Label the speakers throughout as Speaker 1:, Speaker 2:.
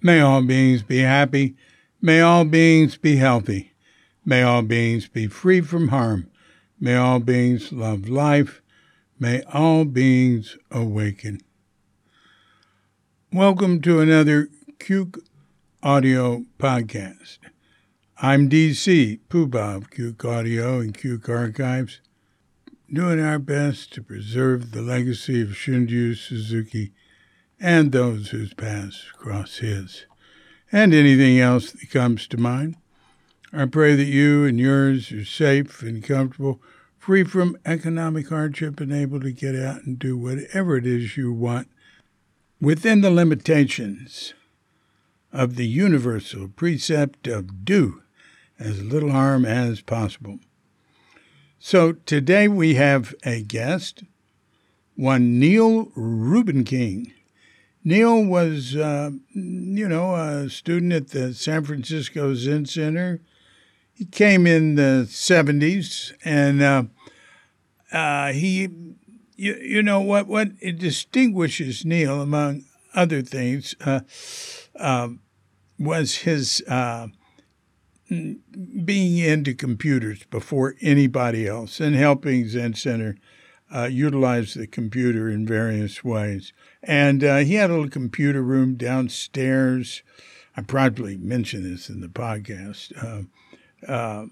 Speaker 1: May all beings be happy. May all beings be healthy. May all beings be free from harm. May all beings love life. May all beings awaken. Welcome to another Cuke Audio podcast. I'm DC, Poobah of Cuke Audio and Cuke Archives, doing our best to preserve the legacy of Shunryu Suzuki and those whose paths cross his, and anything else that comes to mind. I pray that you and yours are safe and comfortable, free from economic hardship, and able to get out and do whatever it is you want within the limitations of the universal precept of do as little harm as possible. So today we have a guest, one Neil Rubenking. Neil was, uh, you know, a student at the San Francisco Zen Center. He came in the 70s and uh, uh, he, you, you know, what, what distinguishes Neil, among other things, uh, um, was his uh, being into computers before anybody else and helping Zen Center uh, utilize the computer in various ways. And uh, he had a little computer room downstairs. I probably mentioned this in the podcast. Uh, uh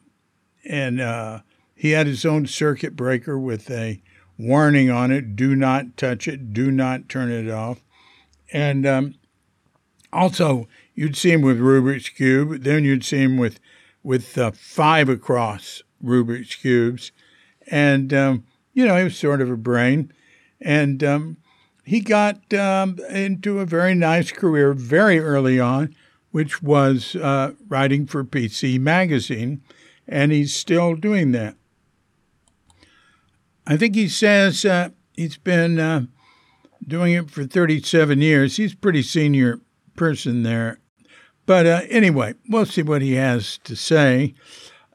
Speaker 1: and uh, he had his own circuit breaker with a warning on it do not touch it, do not turn it off. And um, also, you'd see him with Rubik's Cube, then you'd see him with, with uh, five across Rubik's Cubes. And, um, you know, he was sort of a brain. And um, he got um, into a very nice career very early on, which was uh, writing for PC Magazine, and he's still doing that. I think he says uh, he's been uh, doing it for 37 years. He's a pretty senior person there. But uh, anyway, we'll see what he has to say.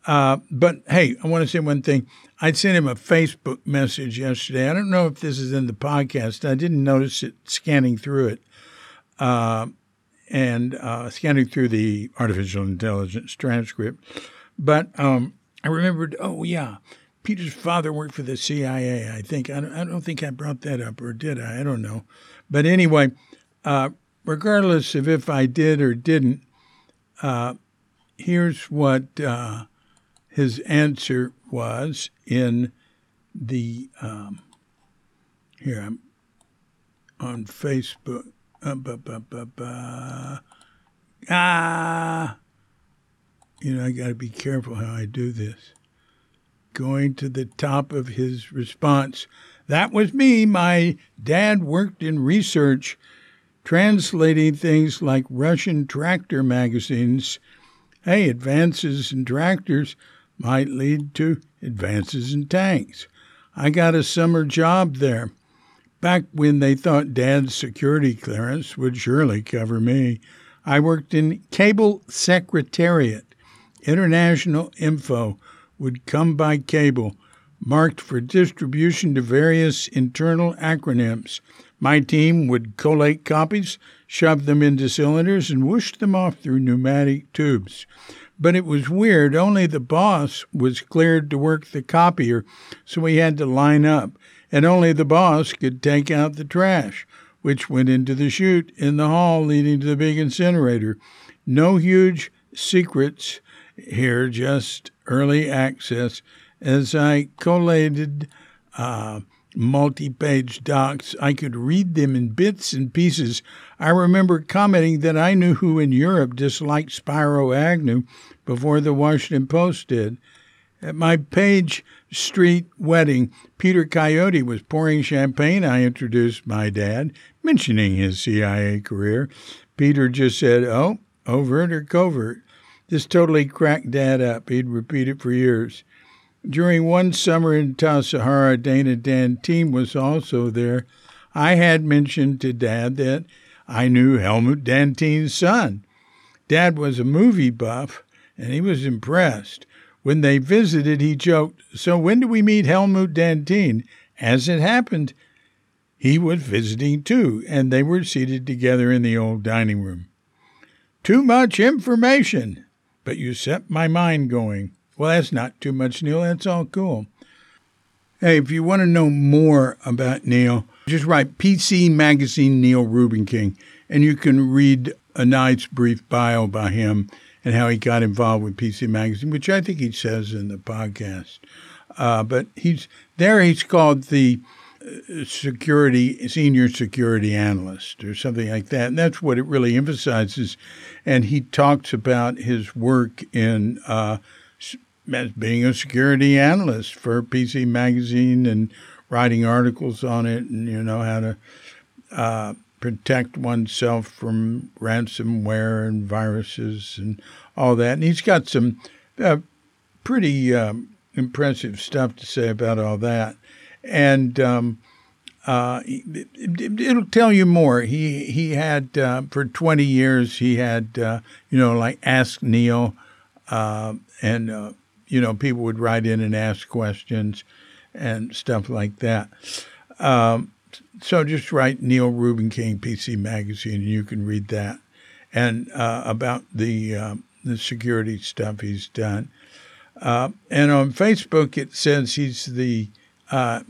Speaker 1: Uh, but hey, I want to say one thing. I sent him a Facebook message yesterday. I don't know if this is in the podcast. I didn't notice it scanning through it, uh, and uh, scanning through the artificial intelligence transcript. But um, I remembered. Oh yeah, Peter's father worked for the CIA. I think. I don't, I don't think I brought that up, or did I? I don't know. But anyway, uh, regardless of if I did or didn't, uh, here's what uh, his answer was in the um, here I'm on Facebook. Uh, bah, bah, bah, ah, you know I got to be careful how I do this. Going to the top of his response. That was me. My dad worked in research, translating things like Russian tractor magazines. Hey, advances in tractors might lead to advances in tanks. I got a summer job there. Back when they thought Dad's security clearance would surely cover me, I worked in cable secretariat. International info would come by cable, marked for distribution to various internal acronyms. My team would collate copies, shove them into cylinders, and whoosh them off through pneumatic tubes. But it was weird. Only the boss was cleared to work the copier, so we had to line up. And only the boss could take out the trash, which went into the chute in the hall leading to the big incinerator. No huge secrets here, just early access. As I collated uh, multi page docs. I could read them in bits and pieces. I remember commenting that I knew who in Europe disliked Spiro Agnew before the Washington Post did. At my Page Street wedding, Peter Coyote was pouring champagne. I introduced my dad, mentioning his CIA career. Peter just said, Oh, overt or covert? This totally cracked Dad up. He'd repeat it for years. During one summer in Tassajara, Dana Dantine was also there. I had mentioned to Dad that I knew Helmut Dantine's son. Dad was a movie buff, and he was impressed. When they visited, he joked, So when do we meet Helmut Dantine? As it happened, he was visiting too, and they were seated together in the old dining room. Too much information, but you set my mind going. Well, that's not too much, Neil. That's all cool. Hey, if you want to know more about Neil, just write PC Magazine Neil Rubenking, and you can read a nice brief bio by him and how he got involved with PC Magazine, which I think he says in the podcast. Uh, but he's there. He's called the uh, security senior security analyst or something like that, and that's what it really emphasizes. And he talks about his work in uh, as being a security analyst for PC Magazine and writing articles on it, and you know how to uh, protect oneself from ransomware and viruses and all that. And he's got some uh, pretty um, impressive stuff to say about all that. And um, uh, it, will tell you more. He he had uh, for 20 years he had uh, you know like Ask Neil, uh, and uh, you know people would write in and ask questions and stuff like that. Um, so just write Neil Rubenking PC Magazine, and you can read that and uh, about the um, the security stuff he's done. Uh, and on Facebook, it says he's the uh,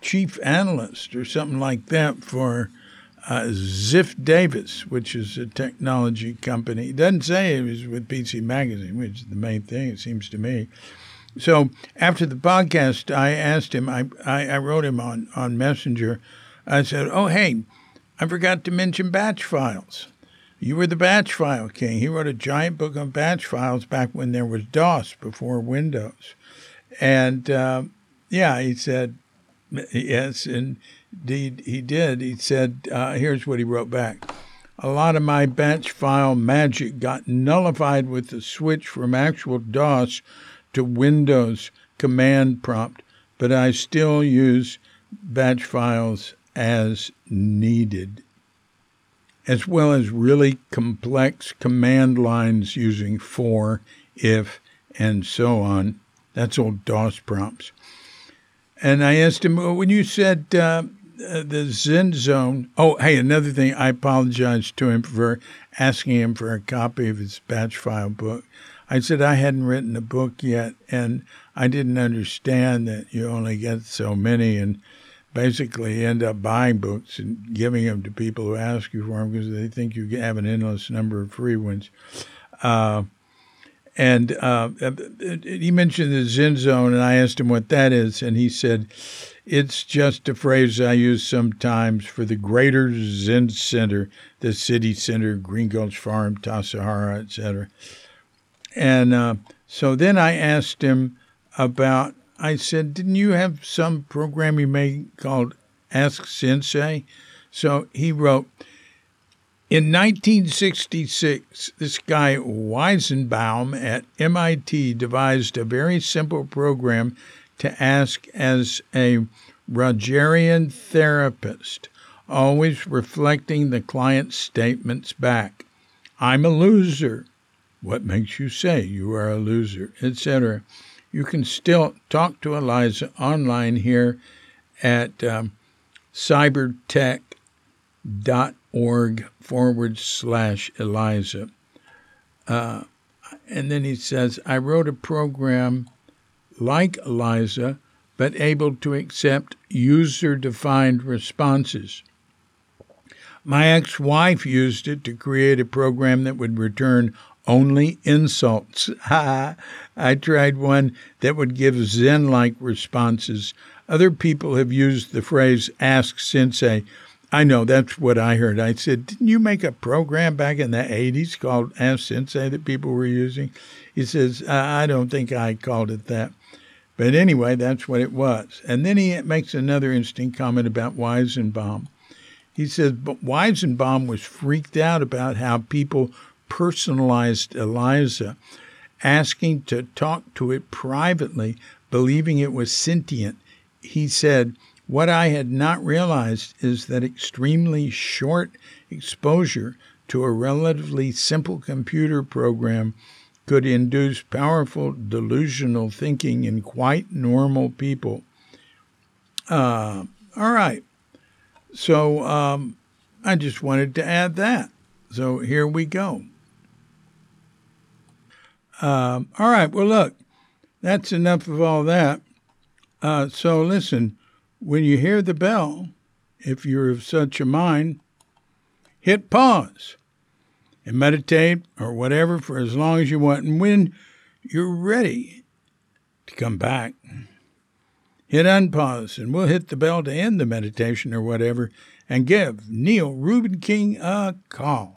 Speaker 1: chief analyst or something like that for uh, Ziff Davis, which is a technology company. It doesn't say it was with PC Magazine, which is the main thing, it seems to me. So after the podcast, I asked him, I, I, I wrote him on, on Messenger. I said, Oh, hey, I forgot to mention batch files. You were the batch file king. He wrote a giant book on batch files back when there was DOS before Windows. And uh, yeah, he said, yes, indeed he did. He said, uh, here's what he wrote back. A lot of my batch file magic got nullified with the switch from actual DOS to Windows command prompt, but I still use batch files as needed as well as really complex command lines using for, if, and so on. That's old DOS prompts. And I asked him, when you said uh, uh, the Zen Zone, oh, hey, another thing, I apologized to him for asking him for a copy of his batch file book. I said I hadn't written a book yet, and I didn't understand that you only get so many, and basically end up buying books and giving them to people who ask you for them because they think you have an endless number of free ones. Uh, and uh, he mentioned the Zen Zone, and I asked him what that is, and he said, "It's just a phrase I use sometimes for the Greater Zen Center, the city center, Green Gulch Farm, Tassajara, Hara, etc." And uh, so then I asked him about I said, Didn't you have some program you made called Ask Sensei? So he wrote, in 1966, this guy Weizenbaum at MIT devised a very simple program to ask as a Rogerian therapist, always reflecting the client's statements back. I'm a loser. What makes you say you are a loser, etc you can still talk to Eliza online here at um, cybertech.org forward slash Eliza. Uh, and then he says, I wrote a program like Eliza, but able to accept user defined responses. My ex wife used it to create a program that would return only insults. I tried one that would give Zen like responses. Other people have used the phrase ask sensei. I know that's what I heard. I said, Didn't you make a program back in the 80s called Ask Sensei that people were using? He says, I don't think I called it that. But anyway, that's what it was. And then he makes another interesting comment about Weizenbaum. He says, But Weizenbaum was freaked out about how people personalized Eliza, asking to talk to it privately, believing it was sentient. He said, What I had not realized is that extremely short exposure to a relatively simple computer program could induce powerful delusional thinking in quite normal people. Uh, all right. So um, I just wanted to add that. So here we go. Um, all right. Well, look, that's enough of all that. Uh, so listen, when you hear the bell, if you're of such a mind, hit pause and meditate or whatever for as long as you want. And when you're ready to come back, hit unpause and we'll hit the bell to end the meditation or whatever and give Neil Rubenking a call.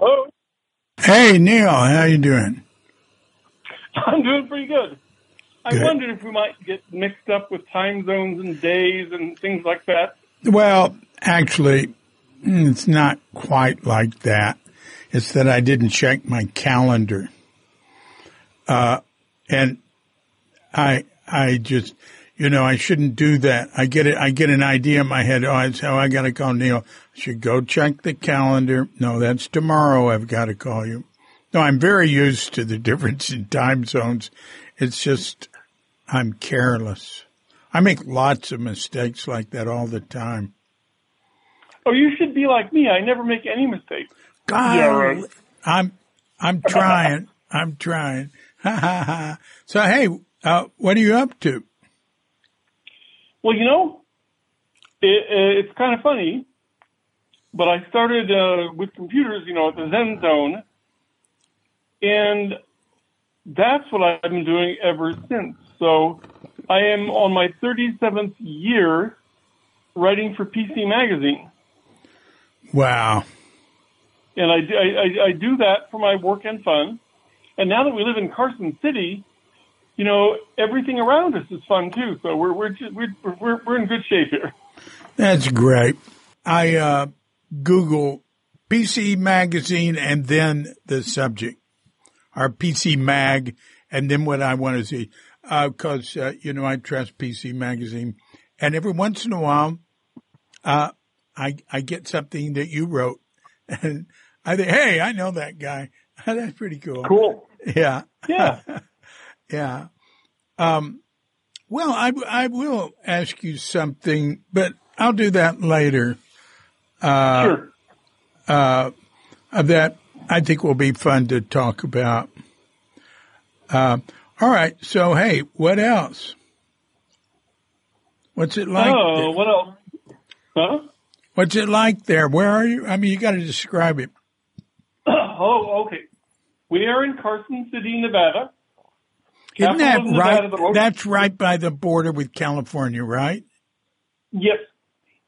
Speaker 2: Hello.
Speaker 1: Hey Neil, how you doing?
Speaker 2: I'm doing pretty good. I
Speaker 1: Good.
Speaker 2: wondered if we might get mixed up with time zones and days and things like that.
Speaker 1: Well, actually, mm, it's not quite like that. It's that I didn't check my calendar. Uh, and I, I just, you know, I shouldn't do that. I get it. I get an idea in my head. Oh, it's how I got to call Neil. I should go check the calendar. No, that's tomorrow. I've got to call you. No, I'm very used to the difference in time zones. It's just, I'm careless. I make lots of mistakes like that all the time.
Speaker 2: Oh, you should be like me. I never make any mistakes.
Speaker 1: God,
Speaker 2: Yeah, right.
Speaker 1: I'm I'm trying. I'm trying. So hey, uh, what are you up to?
Speaker 2: Well, you know, it, it's kind of funny, but I started uh, with computers, you know, at the Zen Zone, and that's what I've been doing ever since. So I am on my 37th year writing for PC Magazine.
Speaker 1: Wow.
Speaker 2: and I, I, I do that for my work and fun. And now that we live in Carson City, you know, everything around us is fun too. So we're we're just, we're, we're we're in good shape here.
Speaker 1: That's great. I uh, Google PC magazine and then the subject, or PC mag, and then what I want to see. Because uh, you know I trust PC magazine, and every once in a while, uh, I I get something that you wrote, and I think, hey, I know that guy. That's pretty cool.
Speaker 2: Cool.
Speaker 1: Yeah.
Speaker 2: Yeah.
Speaker 1: Yeah. Um, well, I, I will ask you something, but I'll do that later. Uh,
Speaker 2: sure.
Speaker 1: uh, that I think will be fun to talk about. Uh, all right. So, hey, what else? What's it like?
Speaker 2: oh,
Speaker 1: there?
Speaker 2: what else? Huh?
Speaker 1: What's it like there? Where are you? I mean, you got to describe it.
Speaker 2: oh, okay. We are in Carson City, Nevada.
Speaker 1: Isn't that right?
Speaker 2: Nevada, the most-
Speaker 1: That's right by the border with California, right?
Speaker 2: Yes.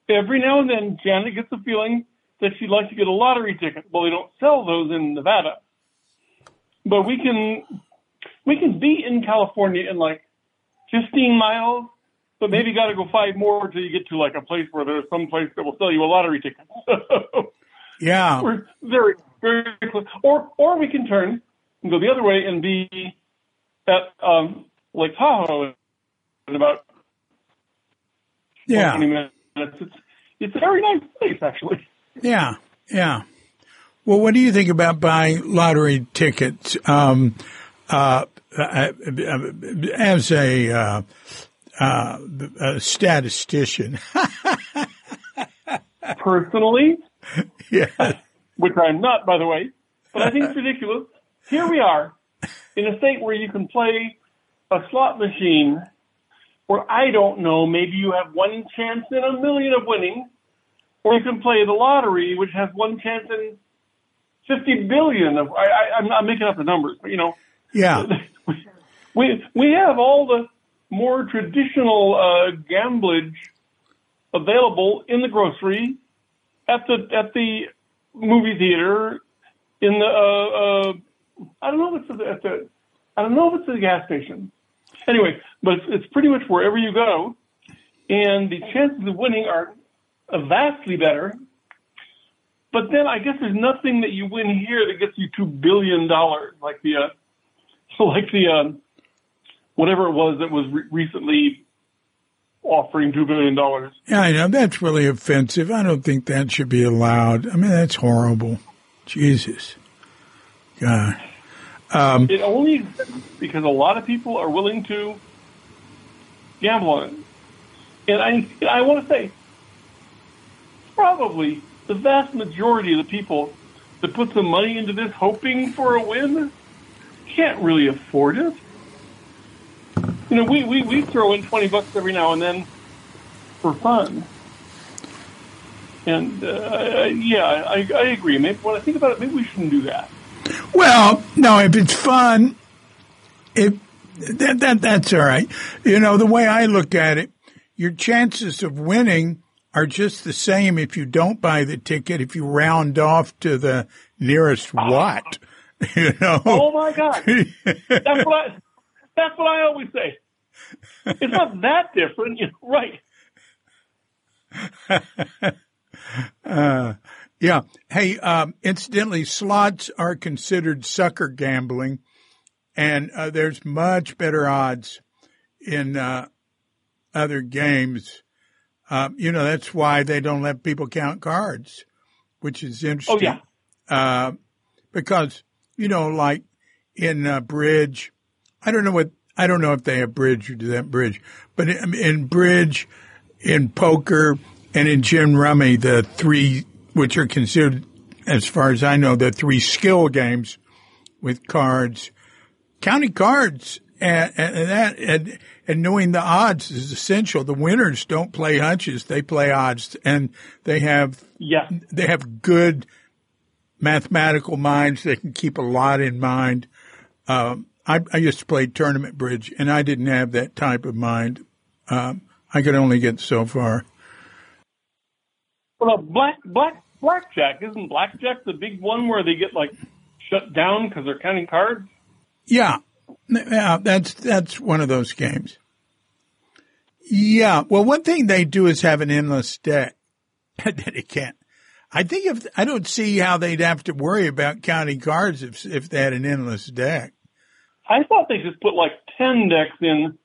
Speaker 2: Every now and then, Janet gets the feeling that she'd like to get a lottery ticket. Well, they don't sell those in Nevada, but we can we can be in California in like 15 miles, but maybe got to go five more till you get to like a place where there's some place that will sell you a lottery ticket.
Speaker 1: Yeah.
Speaker 2: We're very very close. Or or we can turn and go the other way and be at um, Lake Tahoe in about
Speaker 1: Yeah.
Speaker 2: 20 minutes. It's, it's a very nice place, actually.
Speaker 1: Yeah, yeah. Well, what do you think about buying lottery tickets? Um, uh, uh, as a, uh, uh, a statistician,
Speaker 2: Personally,
Speaker 1: yeah,
Speaker 2: which I'm not, by the way, but I think it's ridiculous. Here we are in a state where you can play a slot machine where I don't know, maybe you have one chance in a million of winning, or you can play the lottery, which has one chance in 50 billion of, I, I, I'm not making up the numbers, but you know,
Speaker 1: yeah,
Speaker 2: we we have all the more traditional uh, gamblage available in the grocery, at the at the movie theater, in the uh, uh, I don't know if it's at the I don't know if it's at the gas station. Anyway, but it's, it's pretty much wherever you go, and the chances of winning are vastly better. But then I guess there's nothing that you win here that gets you two billion dollars, like the uh, like the um, whatever it was that was re- recently offering two billion dollars.
Speaker 1: Yeah, I know that's really offensive. I don't think that should be allowed. I mean, that's horrible. Jesus, God. Um,
Speaker 2: it only exists because a lot of people are willing to gamble on it. And I, I want to say, probably the vast majority of the people that put some money into this hoping for a win can't really afford it. You know, we, we, we throw in 20 bucks every now and then for fun. And uh, yeah, I, I agree. Maybe when I think about it, maybe we shouldn't do that.
Speaker 1: Well, no, if it's fun, if that, that that's all right. You know, the way I look at it, your chances of winning are just the same if you don't buy the ticket, if you round off to the nearest watt. You know?
Speaker 2: Oh my God. That's what I, that's what I always say. It's not that different. You're right.
Speaker 1: uh, yeah. Hey, um, incidentally, slots are considered sucker gambling, and uh, there's much better odds in uh, other games. Um, you know, that's why they don't let people count cards, which is interesting.
Speaker 2: Oh, yeah.
Speaker 1: Uh, because, you know, like in uh, bridge, I don't know what, I don't know if they have bridge or do that bridge, but in, in bridge, in poker, and in gin rummy, the three which are considered, as far as I know, the three skill games with cards. Counting cards and, and that and, and knowing the odds is essential. The winners don't play hunches; they play odds, and they have
Speaker 2: yeah
Speaker 1: they have good mathematical minds. They can keep a lot in mind. Um, I, I, used to play tournament bridge, and I didn't have that type of mind. Um, I could only get so far.
Speaker 2: Well, black black blackjack isn't blackjack the big one where they get like shut down because they're counting cards?
Speaker 1: Yeah, yeah, that's that's one of those games. Yeah, well, one thing they do is have an endless deck that it can't. I think if I don't see how they'd have to worry about counting cards if if they had an endless deck.
Speaker 2: I thought they just put like ten decks in,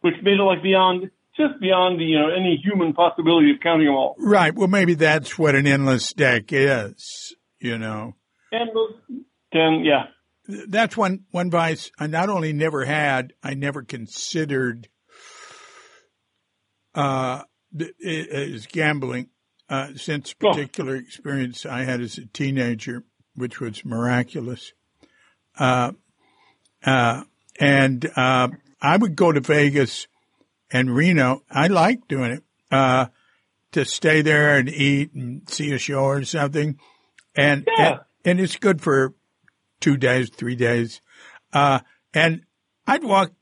Speaker 2: which made it like beyond just beyond the, you know any human possibility of counting them all.
Speaker 1: Right. Well, maybe that's what an endless deck is. You know.
Speaker 2: Endless. Then yeah.
Speaker 1: That's one one vice I not only never had, I never considered. Uh, is gambling. Uh, since
Speaker 2: Oh.
Speaker 1: particular experience I had as a teenager, which was miraculous. Uh, uh, and, uh, I would go to Vegas and Reno. I like doing it, uh, to stay there and eat and see a show or something. And,
Speaker 2: Yeah.
Speaker 1: and, and it's good for two days, three days. Uh, and I'd walk,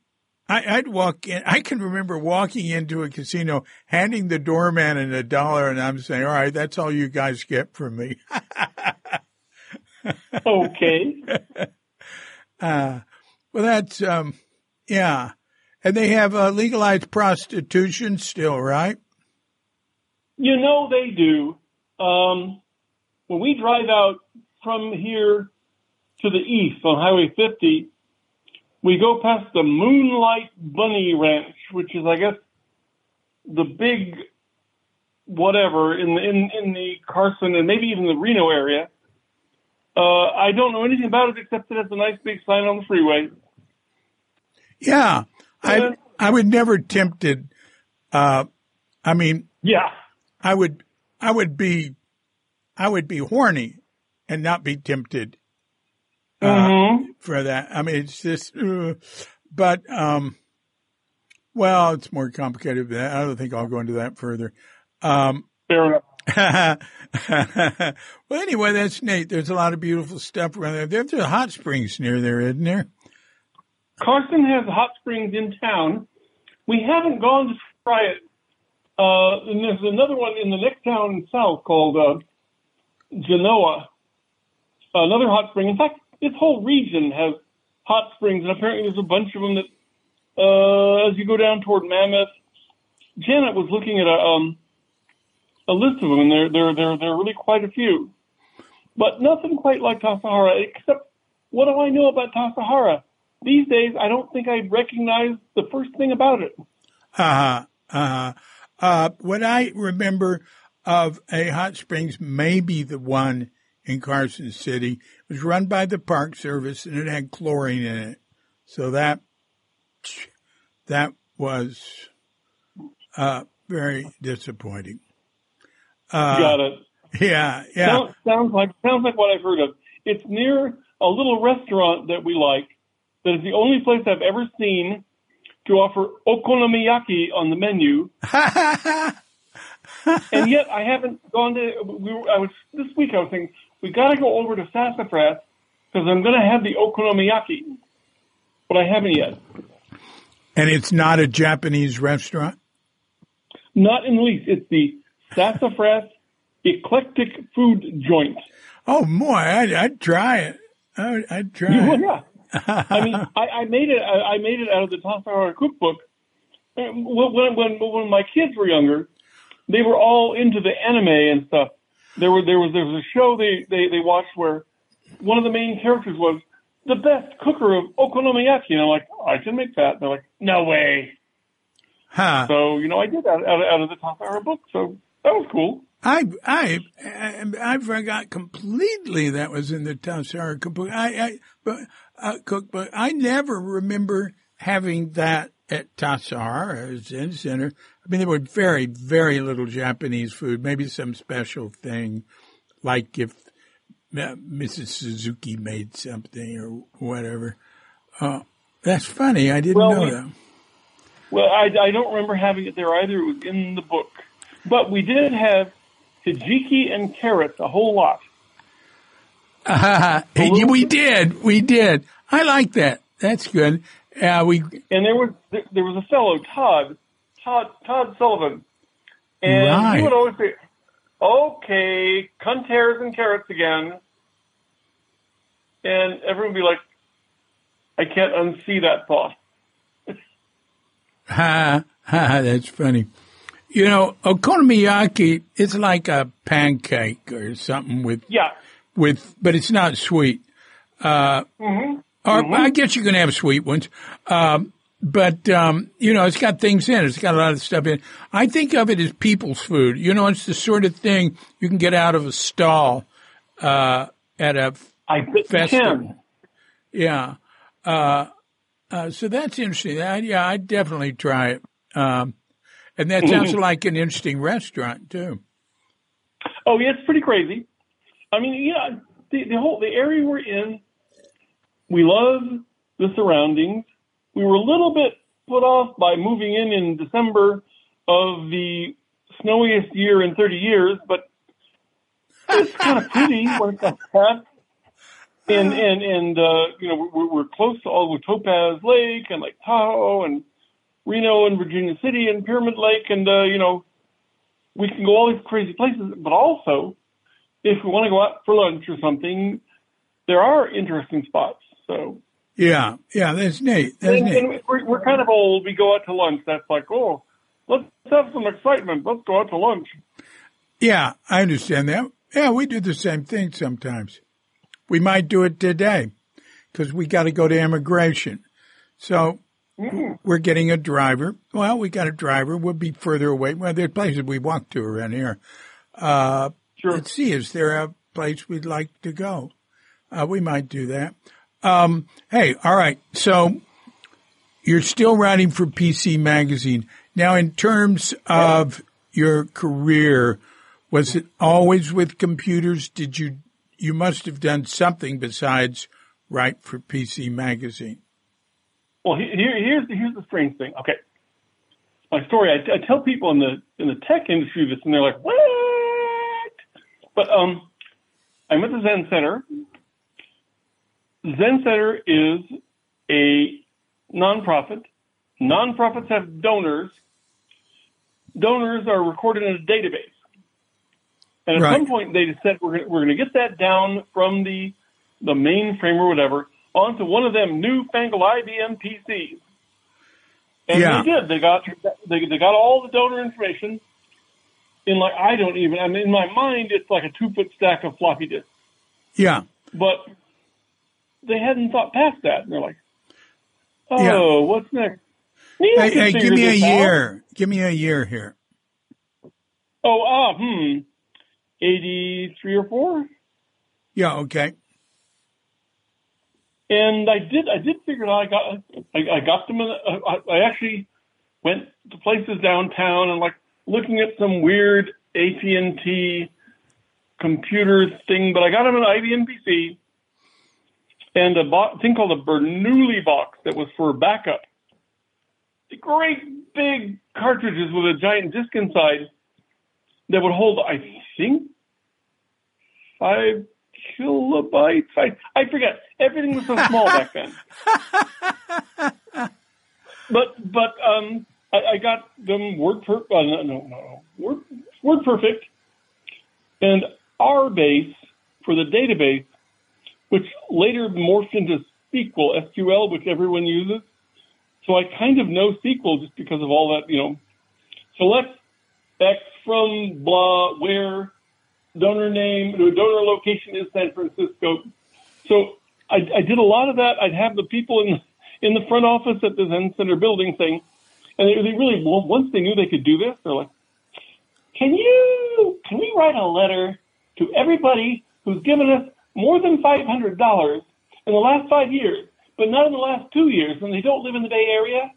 Speaker 1: I, I'd walk in. I can remember walking into a casino, handing the doorman in a dollar, and I'm saying, "All right, that's all you guys get from me."
Speaker 2: Okay.
Speaker 1: Uh, well, that's um, yeah, and they have uh, legalized prostitution still, right?
Speaker 2: You know they do. Um, when we drive out from here to the east on Highway 50, we go past the Moonlight Bunny Ranch, which is, I guess, the big whatever in the, in in the Carson and maybe even the Reno area. Uh, I don't know anything about it except that it's a nice big sign on the freeway.
Speaker 1: Yeah, I I would never tempted. Uh, I mean,
Speaker 2: Yeah.
Speaker 1: I would I would be I would be horny and not be tempted uh,
Speaker 2: hmm
Speaker 1: for that. I mean, it's just, uh, but um, well, it's more complicated than that. I don't think I'll go into that further. Um,
Speaker 2: Fair enough.
Speaker 1: well, anyway, that's Nate. There's a lot of beautiful stuff around there. There's a hot springs near there, isn't there?
Speaker 2: Carson has hot springs in town. We haven't gone to try it. Uh, and there's another one in the next town south called uh, Genoa, another hot spring. In fact, this whole region has hot springs, and apparently there's a bunch of them that, uh, as you go down toward Mammoth, Janet was looking at a um, a list of them, and there there there there are really quite a few, but nothing quite like Tassajara. Except, what do I know about Tassajara? These days, I don't think I'd recognize the first thing about it.
Speaker 1: Uh-huh, uh-huh. Uh, what I remember of a hot springs, maybe the one in Carson City, it was run by the Park Service and it had chlorine in it. So that, that was, uh, very disappointing. Uh,
Speaker 2: Got it.
Speaker 1: Yeah, yeah.
Speaker 2: Sounds, sounds like sounds like what I've heard of. It's near a little restaurant that we like. That is the only place I've ever seen to offer okonomiyaki on the menu, and yet I haven't gone to. We were, I was this week. I was thinking we got to go over to Sassafras because I'm going to have the okonomiyaki, but I haven't yet.
Speaker 1: and it's not a Japanese restaurant?
Speaker 2: Not in the least. It's the Sassafras Eclectic Food Joint.
Speaker 1: Oh, boy, I'd, I'd try it. I'd, I'd try
Speaker 2: Yeah,
Speaker 1: it.
Speaker 2: yeah. I mean, I, I made it. I, I made it out of the top Tassajara cookbook. And When, when when my kids were younger, they were all into the anime and stuff. There were there was there was a show they they they watched where one of the main characters was the best cooker of okonomiyaki, and I'm like, oh, I can make that. They're like, no way.
Speaker 1: Huh.
Speaker 2: So you know, I did that out, out of the top Tassajara book. So that was cool.
Speaker 1: I, I, I, I forgot completely that was in the Tassara cookbook. I, I, but, uh, cookbook. I never remember having that at Tassara Zen Center. I mean, there were very, very little Japanese food, maybe some special thing, like if uh, Mrs. Suzuki made something or whatever. Uh, that's funny. I didn't
Speaker 2: Well,
Speaker 1: know
Speaker 2: we-
Speaker 1: that.
Speaker 2: Well, I, I don't remember having it there either. It was in the book, but we did have hijiki and carrots a whole lot.
Speaker 1: Uh, we did. We did. I like that. That's good. Uh, we,
Speaker 2: and there was there was a fellow Todd Todd Todd Sullivan, and
Speaker 1: Right.
Speaker 2: he would always say, "Okay, contears and carrots again," and everyone would be like, "I can't unsee that thought."
Speaker 1: Ha, ha, that's funny. You know, okonomiyaki is like a pancake or something with,
Speaker 2: Yeah,
Speaker 1: with, but it's not sweet. Uh, or I guess you can have sweet ones. Um, but, um, you know, it's got things in it. It's got a lot of stuff in it. I think of it as people's food. You know, it's the sort of thing you can get out of a stall, uh, at a
Speaker 2: I
Speaker 1: festival. Yeah. Uh, uh, so that's interesting. I, yeah, I'd definitely try it. Um, and that sounds like an interesting restaurant too.
Speaker 2: Oh, yeah, it's pretty crazy. I mean, yeah, the, the whole the area we're in, we love the surroundings. We were a little bit put off by moving in in December of the snowiest year in 30 years, but it's kind of pretty when it's like that. And and and uh, you know we're, we're close to all with Topaz Lake and Lake Tahoe and Reno and Virginia City and Pyramid Lake and uh, you know we can go all these crazy places, but also if we want to go out for lunch or something, there are interesting spots. So
Speaker 1: Yeah, yeah, that's neat. That's
Speaker 2: and,
Speaker 1: neat.
Speaker 2: and we're, we're kind of old. We go out to lunch. That's like, oh, let's have some excitement. Let's go out to lunch.
Speaker 1: Yeah, I understand that. Yeah, we do the same thing sometimes. We might do it today because we got to go to immigration. So we're getting a driver. Well, we got a driver. We'll be further away. Well, there are places we walk to around here. Uh,
Speaker 2: Sure.
Speaker 1: Let's see, is there a place we'd like to go? Uh, we might do that. Um, hey, all right. So you're still writing for PC Magazine. Now, in terms of your career, was it always with computers? Did you, you must have done something besides write for PC Magazine.
Speaker 2: Well, here, here's the, here's the strange thing. Okay, my story. I, I tell people in the in the tech industry this, and they're like, "What?" But um, I'm at the Zen Center. Zen Center is a nonprofit. Nonprofits have donors. Donors are recorded in a database. And at
Speaker 1: Right.
Speaker 2: some point, they just said we're gonna, we're going to get that down from the the mainframe or whatever onto one of them newfangled IBM PCs. And
Speaker 1: Yeah.
Speaker 2: they did. They got they, they got all the donor information in like I don't even. I mean, in my mind, it's like a two foot stack of floppy disks.
Speaker 1: Yeah.
Speaker 2: But they hadn't thought past that. And they're like, "Oh,
Speaker 1: Yeah.
Speaker 2: what's next?"
Speaker 1: Hey, hey, give me a
Speaker 2: out.
Speaker 1: year. Give me a year here.
Speaker 2: Oh, ah, hmm, eighty-three or four.
Speaker 1: Yeah. Okay.
Speaker 2: And I did, I did figure it out. I got, I, I got them. In, I, I actually went to places downtown and like looking at some weird AT and T computer thing, but I got them an IBM PC and a bo- thing called a Bernoulli box that was for backup. Great big cartridges with a giant disk inside that would hold, I think, five kilobytes. I, I forget. Everything was so small back then. But but um, I, I got them word per uh, no, no no word word perfect, and R base for the database, which later morphed into SQL SQL, which everyone uses. So I kind of know SQL just because of all that you know. Select X from blah where donor name, donor location is San Francisco. So I, I did a lot of that. I'd have the people in in the front office at the Zen Center building thing, and they, they really once they knew they could do this, they're like, "Can you? Can we write a letter to everybody who's given us more than five hundred dollars in the last five years, but not in the last two years, and they don't live in the Bay Area?"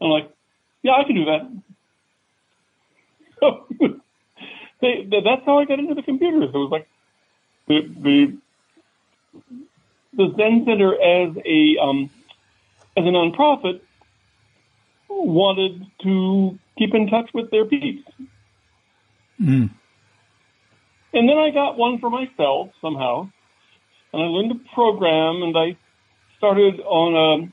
Speaker 2: I'm like, "Yeah, I can do that." So they, that's how I got into the computers. It was like the the the Zen Center as a um, as a nonprofit wanted to keep in touch with their peeps.
Speaker 1: Mm.
Speaker 2: And then I got one for myself somehow, and I learned to program, and I started on a.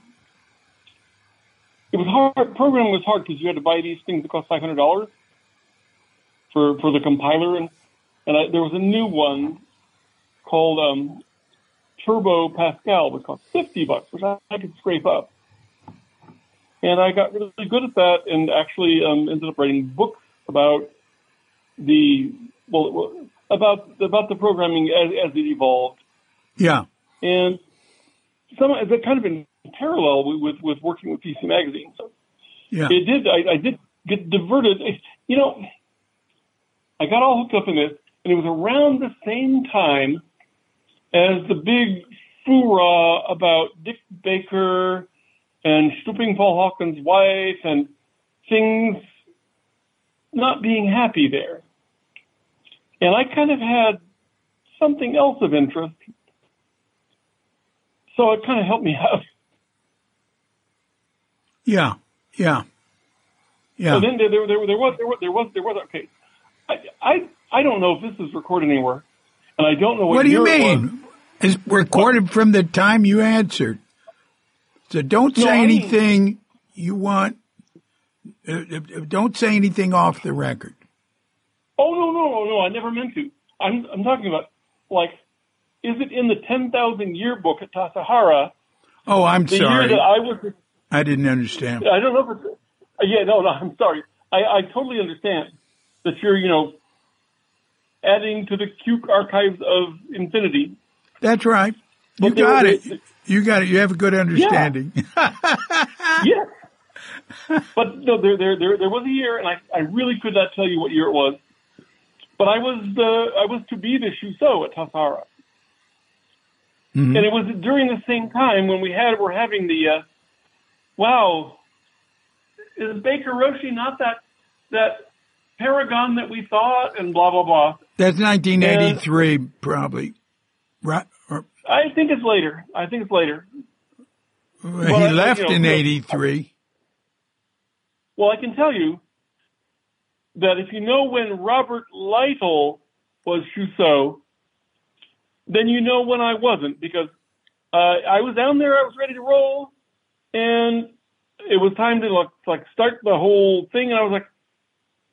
Speaker 2: It was hard. Programming was hard because you had to buy these things that cost five hundred dollars for for the compiler, and and I, there was a new one called um, Turbo Pascal, which cost fifty bucks, which I, I could scrape up. And I got really good at that, and actually um, ended up writing books about the well about about the programming as, as it evolved,
Speaker 1: Yeah.
Speaker 2: and some that kind of in parallel with with, working with PC Magazine. So
Speaker 1: Yeah.
Speaker 2: it did. I, I did get diverted. You know, I got all hooked up in this, and it was around the same time as the big hoorah about Dick Baker and stooping Paul Hawken's wife and things not being happy there. And I kind of had something else of interest. So it kind of helped me out.
Speaker 1: Yeah. Yeah. Yeah.
Speaker 2: So then there, there, there, there was there was there was there was okay. I, I I don't know if this is recorded anywhere, and I don't know what,
Speaker 1: What do you
Speaker 2: year it was.
Speaker 1: mean? It's recorded from the time you answered. So don't
Speaker 2: No,
Speaker 1: say
Speaker 2: I mean-
Speaker 1: anything you want. Uh, uh, don't say anything off the record.
Speaker 2: Oh no no no no! I never meant to. I'm I'm talking about like, is it in the ten thousand year book at Tassajara?
Speaker 1: Oh, I'm
Speaker 2: The
Speaker 1: sorry.
Speaker 2: year that I was,
Speaker 1: I didn't understand.
Speaker 2: I don't know if it's. uh, Yeah, no, no. I'm sorry. I, I totally understand that you're you know adding to the Cuke archives of infinity.
Speaker 1: That's right. You
Speaker 2: But
Speaker 1: got it. You got it. You have a good understanding.
Speaker 2: yes. but no, there, there, there, there was a year, and I, I really could not tell you what year it was. But I was, uh, I was to be the Shuso at Tasara,
Speaker 1: Mhm.
Speaker 2: and it was during the same time when we had, we're having the, uh, wow, is Baker Roshi not that, that paragon that we thought, and blah blah blah.
Speaker 1: That's 1983, probably. Right?
Speaker 2: I think it's later. I think it's later.
Speaker 1: he
Speaker 2: I-
Speaker 1: left
Speaker 2: you know,
Speaker 1: in
Speaker 2: look,
Speaker 1: 83.
Speaker 2: Well, I can tell you that if you know when Robert Lytle was Shuso, then you know when I wasn't because uh, I was down there, I was ready to roll, and it was time to like, like start the whole thing, and I was like,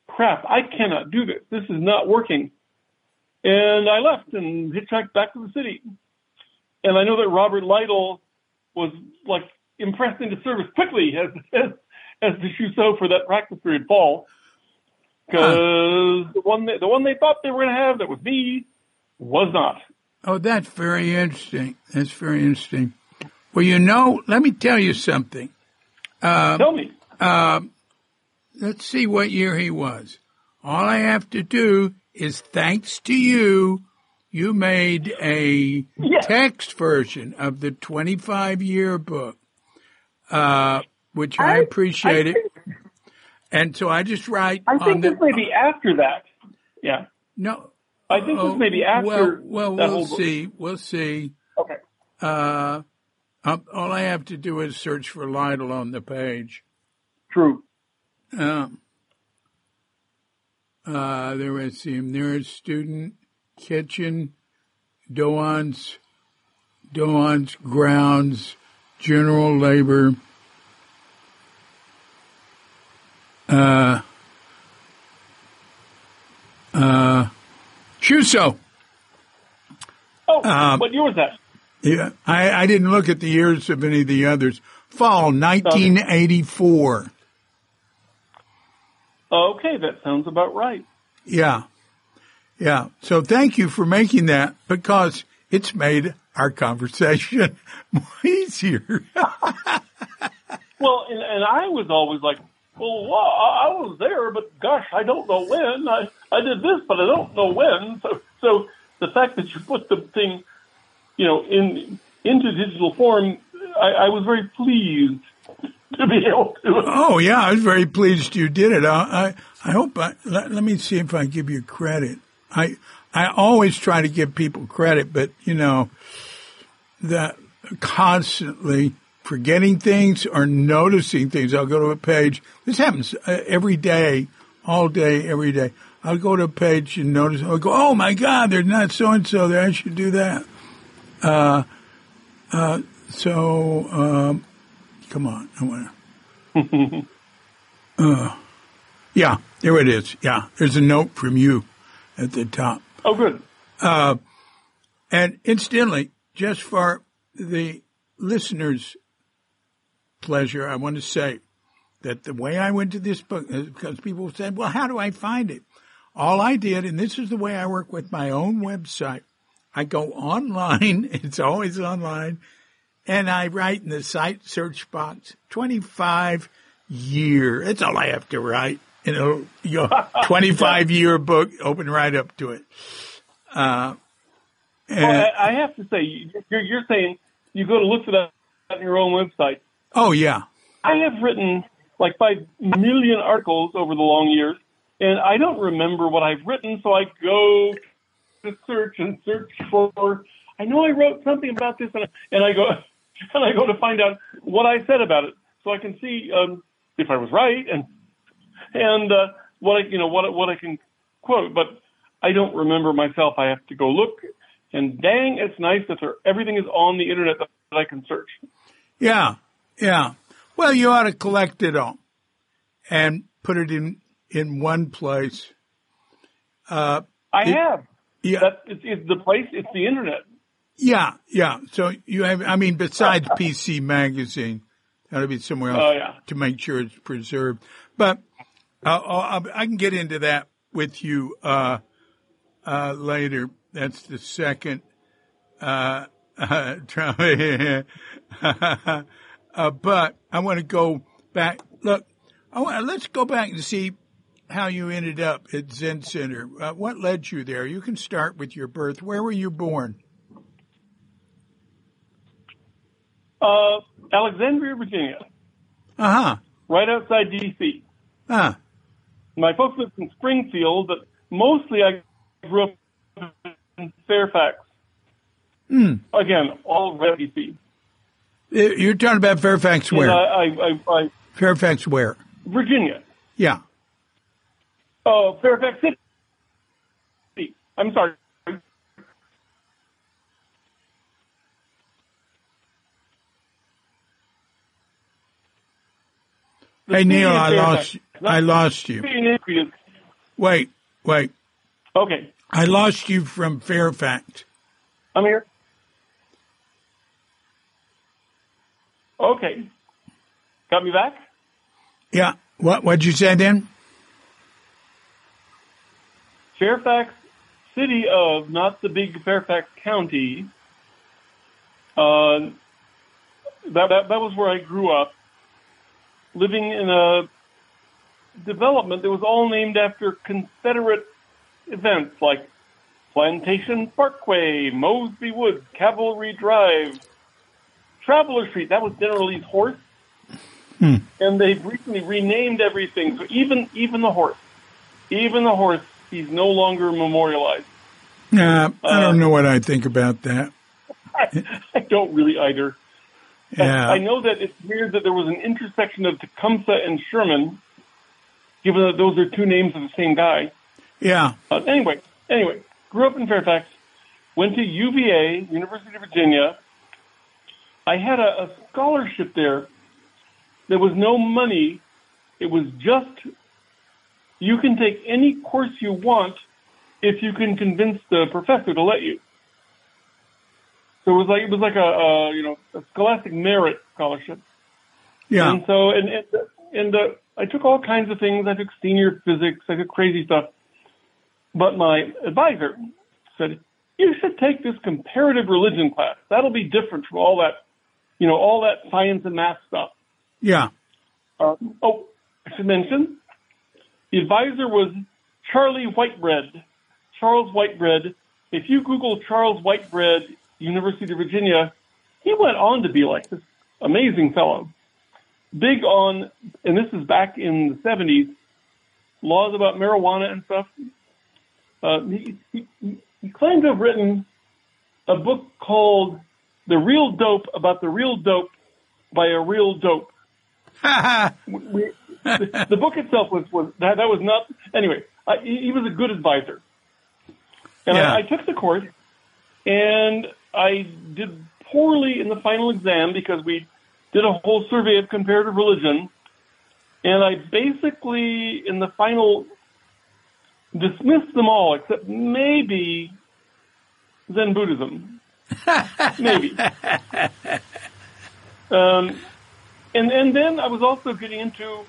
Speaker 2: crap, I cannot do this. This is not working. And I left and hitchhiked back to the city. And I know that Robert Lytle was like impressed into service quickly as as, as the Shuso for that practice period fall. Because the one they, the one they thought they were going to have that was me was not.
Speaker 1: Oh, that's very interesting. That's very interesting. Well, you know, let me tell you something. Uh,
Speaker 2: Tell me.
Speaker 1: uh, let's see what year he was. All I have to do is, thanks to you, you made a
Speaker 2: Yeah.
Speaker 1: text version of the 25 year book, uh, which I,
Speaker 2: I-
Speaker 1: appreciate
Speaker 2: I
Speaker 1: it. And so I just write
Speaker 2: I
Speaker 1: on
Speaker 2: think
Speaker 1: the
Speaker 2: this may be after that. Yeah.
Speaker 1: no.
Speaker 2: I think
Speaker 1: oh,
Speaker 2: this may be after.
Speaker 1: Well, well, we'll
Speaker 2: whole book.
Speaker 1: see. We'll see.
Speaker 2: Okay.
Speaker 1: Uh, um, all I have to do is search for Lytle on the page.
Speaker 2: True.
Speaker 1: Um, uh, there was the nearest student kitchen, Doan's, Doan's grounds, general labor. Uh, uh, Shuso.
Speaker 2: Oh,
Speaker 1: Um,
Speaker 2: what year was that?
Speaker 1: Yeah, I, I didn't look at the years of any of the others. Fall 1984.
Speaker 2: Okay, that sounds about right.
Speaker 1: Yeah. Yeah. So thank you for making that because it's made our conversation more easier.
Speaker 2: Well, and, and I was always like, well, well, I I was there, but gosh, I don't know when. I, I did this, but I don't know when. So, so the fact that you put the thing, you know, in into digital form, I, I was very pleased to be able to.
Speaker 1: oh yeah, I was very pleased you did it. I I, I hope I, let, let me see if I give you credit. I I always try to give people credit, but you know that constantly forgetting things or noticing things. I'll go to a page. This happens uh, every day, all day, every day. I'll go to a page and notice. I'll go, oh my God, there's not so and so there. I should do that. Uh, uh, so um, come on, I want to. uh, yeah, there it is. Yeah, there's a note from you at the top.
Speaker 2: Oh, good.
Speaker 1: Uh, and incidentally, just for the listeners' pleasure, I want to say that the way I went to this book is because people said, well, how do I find it? All I did, and this is the way I work with my own website, I go online, it's always online, and I write in the site search box 25 year. That's all I have to write. You know, your 25 year book, open right up to it. Uh,
Speaker 2: Well,
Speaker 1: and-
Speaker 2: I, I have to say, you're, you're saying you go to look for that on your own website.
Speaker 1: oh yeah.
Speaker 2: I have written like five million articles over the long years, and I don't remember what I've written, so I go to search and search for. I know I wrote something about this, and I, and I go and I go to find out what I said about it, so I can see um, if I was right and and uh, what I you know what what I can quote. But I don't remember myself. I have to go look, and dang, it's nice that there, everything is on the internet that I can search.
Speaker 1: Yeah, yeah. Well, you ought to collect it all and put it in in one place. Uh,
Speaker 2: I
Speaker 1: It-
Speaker 2: have.
Speaker 1: yeah,
Speaker 2: That it's, it's the place. It's the internet.
Speaker 1: yeah, yeah. So you have, I mean, besides PC Magazine, that'll be somewhere else
Speaker 2: Oh yeah.
Speaker 1: to make sure it's preserved. But uh, I'll, I can get into that with you uh, uh, later. That's the second. Uh, uh, uh, but I want to go back. Look, I want, let's go back and see how you ended up at Zen Center. Uh, what led you there? You can start with your birth. Where were you born?
Speaker 2: Uh, Alexandria, Virginia,
Speaker 1: Uh huh.
Speaker 2: right outside D.C.
Speaker 1: Huh.
Speaker 2: My folks lived in Springfield, but mostly I grew up in Fairfax.
Speaker 1: Hmm.
Speaker 2: Again, all red D.C.
Speaker 1: Uh, You're talking about Fairfax where?
Speaker 2: I, I, I, I,
Speaker 1: Fairfax where?
Speaker 2: Virginia.
Speaker 1: Yeah.
Speaker 2: Oh, Fairfax City. I'm sorry. The
Speaker 1: Hey Neil, I lost.
Speaker 2: Not
Speaker 1: I lost you. Wait, wait.
Speaker 2: Okay,
Speaker 1: I lost you from Fairfax.
Speaker 2: I'm here. Okay. Got me back?
Speaker 1: Yeah. What? What'd you say then?
Speaker 2: Fairfax City of, not the big Fairfax County. Uh, that, that, that was where I grew up, living in a development that was all named after Confederate events like Plantation Parkway, Mosby Woods, Cavalry Drive, Traveler Street. That was General Lee's horse. And they've recently renamed everything. So even even the horse, even the horse, he's no longer memorialized.
Speaker 1: Uh, I don't know what I think about that.
Speaker 2: I, I don't really either.
Speaker 1: Yeah.
Speaker 2: I know that it's weird that there was an intersection of Tecumseh and Sherman, given that those are two names of the same guy.
Speaker 1: Yeah.
Speaker 2: Uh, anyway, anyway, grew up in Fairfax, went to UVA, University of Virginia. I had a, a scholarship there. There was no money. It was just you can take any course you want if you can convince the professor to let you. So it was like it was like a, a you know a scholastic merit scholarship.
Speaker 1: Yeah.
Speaker 2: And so, and and, and uh, I took all kinds of things. I took senior physics. I took crazy stuff. But my advisor said, "You should take this comparative religion class. That'll be different from all that, you know, all that science and math stuff."
Speaker 1: Yeah.
Speaker 2: Uh, oh, I should mention, the advisor was Charlie Whitebread. Charles Whitebread. If you Google Charles Whitebread, University of Virginia, he went on to be like this amazing fellow. Big on, and this is back in the 70s, laws about marijuana and stuff. Uh, he, he, he claimed to have written a book called The Real Dope about the real dope by a real dope we, the, the book itself was, was that, that was not anyway. I, he, was a good advisor, and
Speaker 1: Yeah.
Speaker 2: I, I took the course, and I did poorly in the final exam because we did a whole survey of comparative religion, and I basically in the final dismissed them all except maybe Zen Buddhism, maybe. Um, and and then I was also getting into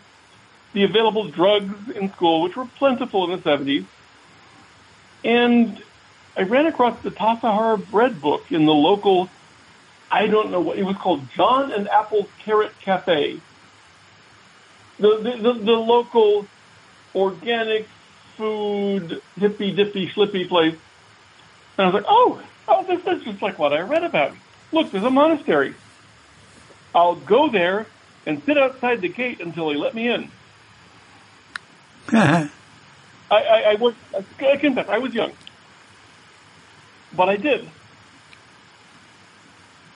Speaker 2: the available drugs in school, which were plentiful in the seventies. And I ran across the Tassajara bread book in the local, I don't know what it was called, John and Apple Carrot Cafe. The the, the, the local organic food hippy dippy schlippy place. And I was like, oh, oh, this is just like what I read about. Look, there's a monastery. I'll go there and sit outside the gate until they let me in. I, I, I was, I confess, I was young. But I did.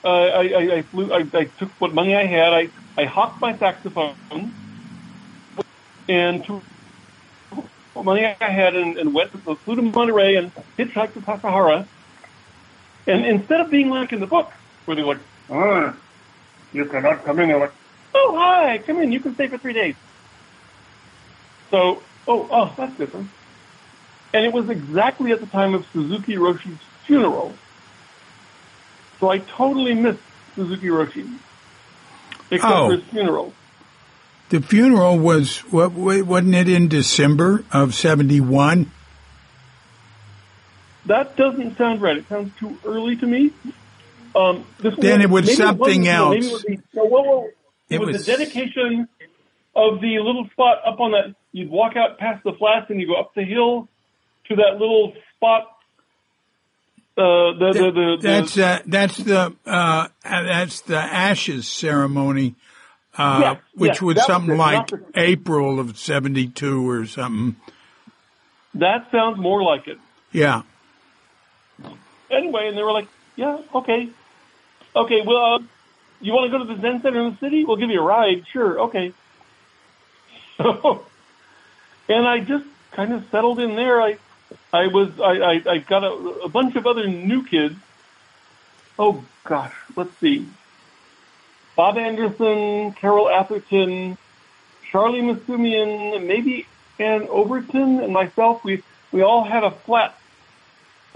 Speaker 2: Uh, I, I, I flew, I, I took what money I had, I, I hocked my saxophone and took what money I had and, and went, so flew to Monterey and hitchhiked to Tassajara. And instead of being like in the book, where they're like, "Ah, you cannot come in, they're like, oh, hi, come in, you can stay for three days. So, oh, oh, that's different. And it was exactly at the time of Suzuki Roshi's funeral. So I totally missed Suzuki Roshi. Except
Speaker 1: Oh.
Speaker 2: for his funeral.
Speaker 1: The funeral was what? Wasn't it in December of '71?
Speaker 2: That doesn't sound right. It sounds too early to me. Um, this
Speaker 1: Then it was something
Speaker 2: wasn't- no, maybe
Speaker 1: else.
Speaker 2: it was, the, no, whoa, whoa. It,
Speaker 1: It
Speaker 2: was,
Speaker 1: was-
Speaker 2: the dedication of the little spot up on that. You'd walk out past the flats and you go up the hill to that little spot. Uh, the, the, the,
Speaker 1: That's uh, that's the uh, that's the ashes ceremony, uh, which was something like April of '72 or something.
Speaker 2: that sounds more like it.
Speaker 1: Yeah.
Speaker 2: Anyway, and they were like, "Yeah, okay, okay. Well, uh, you want to go to the Zen Center in the city? We'll give you a ride. Sure, okay." So, and I just kind of settled in there. I, I was, I, I, I got a, a bunch of other new kids. Oh gosh, let's see. Bob Anderson, Carol Atherton, Charlie Masumian, maybe and Overton and myself, we we all had a flat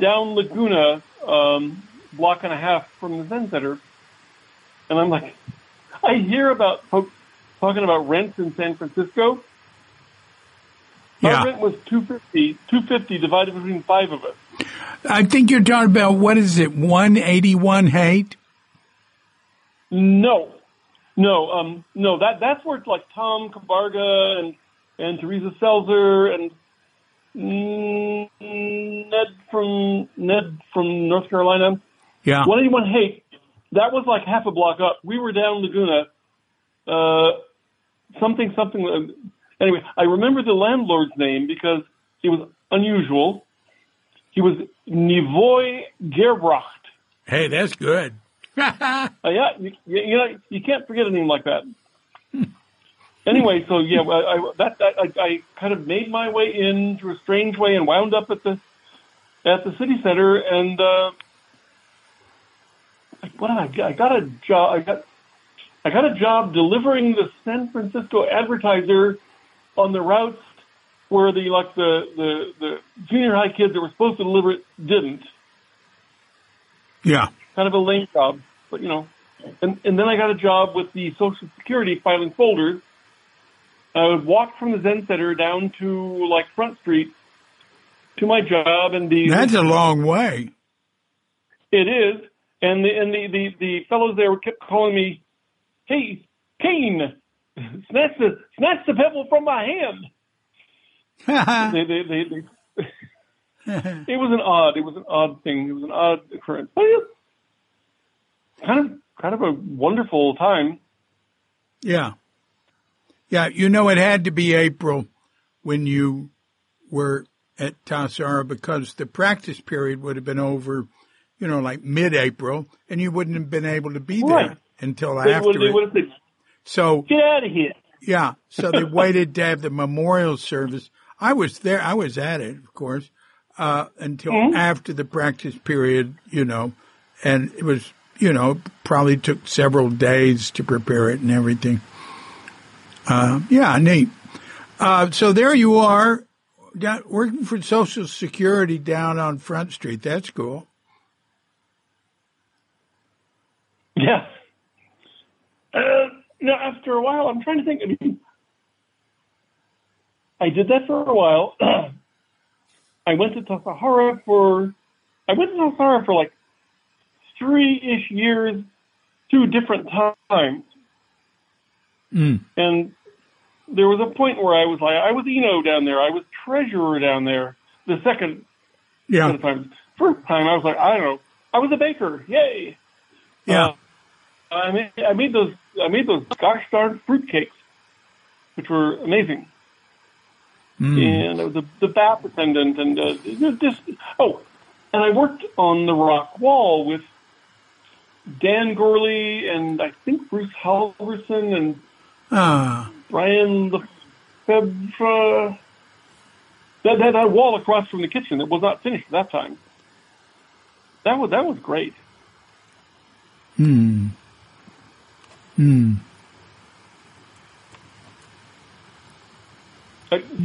Speaker 2: down Laguna, um, block and a half from the Zen Center, and I'm like, I hear about folks talking about rents in San Francisco.
Speaker 1: Yeah.
Speaker 2: Rent was 250, 250 divided between five of us.
Speaker 1: I think you're talking about what is it, 181 Haight?
Speaker 2: No, no, um, no. That that's where it's like Tom Kabarga and and Teresa Selzer and mm, Ned from Ned from North Carolina.
Speaker 1: Yeah.
Speaker 2: 181 Haight. That was like half a block up. We were down Laguna. Uh, something something. Anyway, I remember the landlord's name because he was unusual. He was Nivoy Gerbracht.
Speaker 1: Hey, that's good.
Speaker 2: Uh, yeah, you, you you know you can't forget a name like that. anyway, so yeah, I, I, that I, I kind of made my way in through a strange way and wound up at the at the city center and uh, what did I get? I got a job. I got I got a job delivering the San Francisco Advertiser on the routes where the like the the, the junior high kids that were supposed to deliver it didn't
Speaker 1: Yeah.
Speaker 2: kind of a lame job, but you know. And, and then I got a job with the Social Security filing folders. I would walk from the Zen Center down to like Front Street to my job, and the
Speaker 1: That's a long way.
Speaker 2: it is, and the and the the, the fellows there kept calling me, "Hey, Kane, snatch the snatch the pebble from my hand." They, they, they, it was an odd, it was an odd thing. It was an odd occurrence, but it, kind of kind of a wonderful time.
Speaker 1: yeah. Yeah. You know, it had to be April when you were at Tassajara because the practice period would have been over, you know, like mid April and you wouldn't have been able to be there until
Speaker 2: They
Speaker 1: after
Speaker 2: would, they
Speaker 1: it.
Speaker 2: would have said,
Speaker 1: So
Speaker 2: "Get out of here."
Speaker 1: Yeah. So they waited to have the memorial service. I was there. I was at it, of course, uh, until after the practice period, you know, and it was, you know, probably took several days to prepare it and everything. Uh, yeah, neat. Uh, so there you are down, working for Social Security down on Front Street. That's cool.
Speaker 2: Yeah. Uh, now, after a while, I'm trying to think. I mean, I did that for a while. I went to Tassajara for, I went to Tassajara for like three-ish years, two different times.
Speaker 1: Mm.
Speaker 2: And there was a point where I was like, I was ino down there. I was treasurer down there. The second
Speaker 1: Yeah.
Speaker 2: set of times. First time, I was like, I don't know. I was a baker. Yay.
Speaker 1: Yeah.
Speaker 2: Uh, I made, I made those I made those gosh darn fruitcakes, which were amazing.
Speaker 1: Mm.
Speaker 2: And I was the, the bath attendant, and uh, just oh, and I worked on the rock wall with Dan Gorley and I think Bruce Halverson and
Speaker 1: Ah.
Speaker 2: Brian Lefebvre. That, that that wall across from the kitchen that was not finished at that time. That was that was great.
Speaker 1: Hmm. Hmm.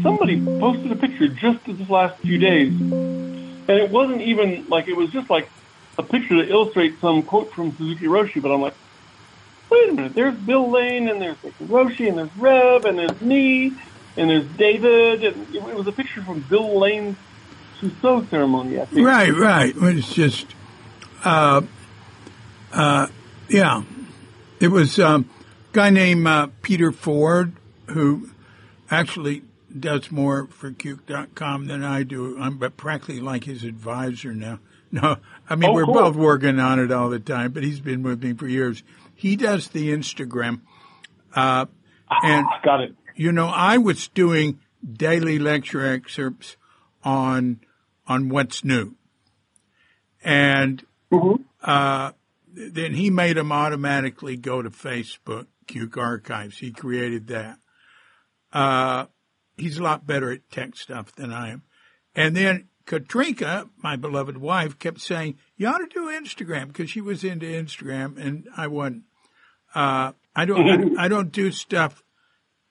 Speaker 2: Somebody posted a picture just this last few days, and it wasn't even like it was just like a picture to illustrate some quote from Suzuki Roshi. But I'm like, wait a minute, there's Bill Lane, and there's Roshi, and there's Rev, and there's me, and there's David, and it, it was a picture from Bill Lane's Shuso ceremony. I think.
Speaker 1: Right, right. It's just, uh, uh, yeah. It was um, a guy named uh, Peter Ford who actually does more for Cuke.com than I do. I'm but practically like his advisor now. No, I mean,
Speaker 2: Oh,
Speaker 1: we're
Speaker 2: cool.
Speaker 1: both working on it all the time, but he's been with me for years. He does the Instagram. Uh, and
Speaker 2: Ah, got it.
Speaker 1: you know, I was doing daily lecture excerpts on on what's new, and
Speaker 2: Mhm.
Speaker 1: uh, then he made them automatically go to Facebook Cuke Archives. He created that. Uh, he's a lot better at tech stuff than I am. And then Katrinka, my beloved wife, kept saying, "You ought to do Instagram," because she was into Instagram, and I wasn't. Uh, I don't. I, don't do stuff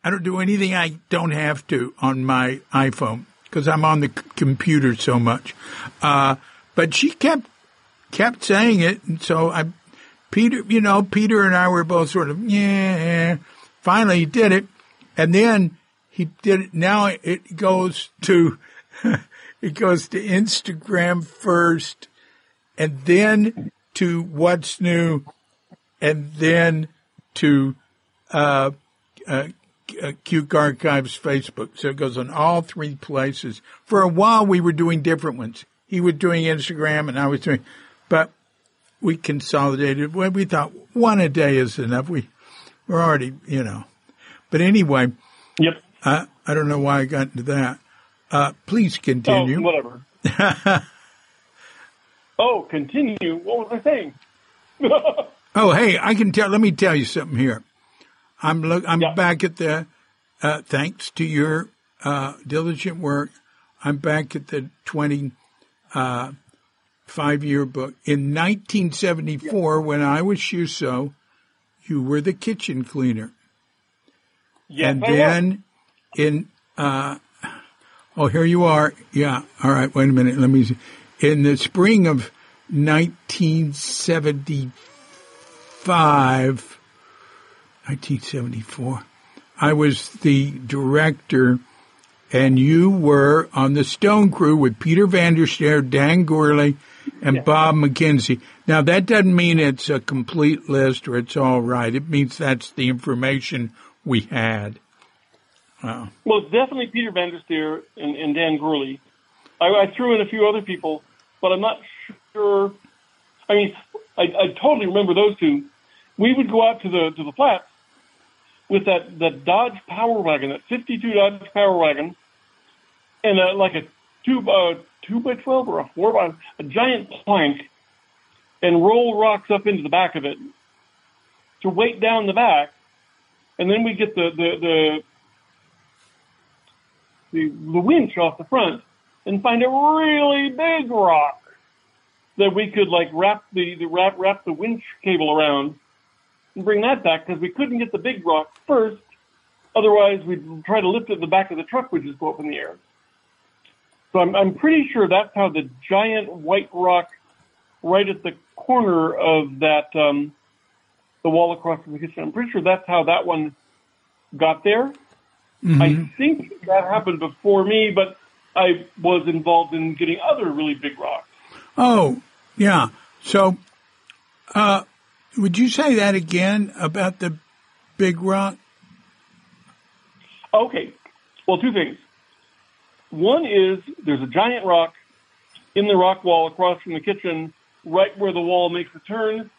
Speaker 1: I don't do anything I don't have to on my iPhone because I'm on the c- computer so much. Uh, but she kept kept saying it, and so I, Peter, you know, Peter and I were both sort of yeah. Finally, he did it, and then he did it. Now it goes to it goes to Instagram first, and then to what's new, and then to uh, uh, uh, Cuke Archives Facebook. So it goes on all three places. For a while, we were doing different ones. He was doing Instagram, and I was doing, but we consolidated. We thought one a day is enough. We we're already, you know. But anyway,
Speaker 2: Yep.
Speaker 1: I I don't know why I got into that. Uh, please
Speaker 2: Oh,
Speaker 1: continue.
Speaker 2: whatever. oh, continue. What was I saying?
Speaker 1: Oh, hey, I can tell. Let me tell you something here. I'm look. I'm
Speaker 2: Yeah.
Speaker 1: back at the. Uh, thanks to your uh, diligent work, I'm back at the 20 uh, five year book. In 1974, when I was Shuso, you were the kitchen cleaner,
Speaker 2: Yeah.
Speaker 1: and then in. Uh, oh, here you are. Yeah. All right. Wait a minute. Let me. See. In the spring of 1975. 1974. I was the director, and you were on the Stone Crew with Peter Vandersteer, Dan Gourley, and Bob McKenzie. Now, that doesn't mean it's a complete list or it's all right. It means that's the information we had.
Speaker 2: Well, definitely Peter Vandersteer and, and Dan Gurley. I, I threw in a few other people, but I'm not sure. I mean, I, I totally remember those two. We would go out to the to the flats with that that Dodge Power Wagon, that '52 Dodge Power Wagon, and uh, like a two uh, two by twelve or a four by a giant plank, and roll rocks up into the back of it to weight down the back, and then we get the the the the, the winch off the front and find a really big rock that we could like wrap the, the wrap wrap the winch cable around and bring that back because we couldn't get the big rock first. Otherwise, we'd try to lift it the back of the truck, would just go up in the air. So I'm, I'm pretty sure that's how the giant white rock right at the corner of that, um, the wall across from the kitchen, I'm pretty sure that's how that one got there. I think that happened before me, but I was involved in getting other really big rocks.
Speaker 1: Oh, yeah. So, uh, would you say that again about the big rock?
Speaker 2: Okay, well, two things. One is there's a giant rock in the rock wall across from the kitchen, right where the wall makes a turn,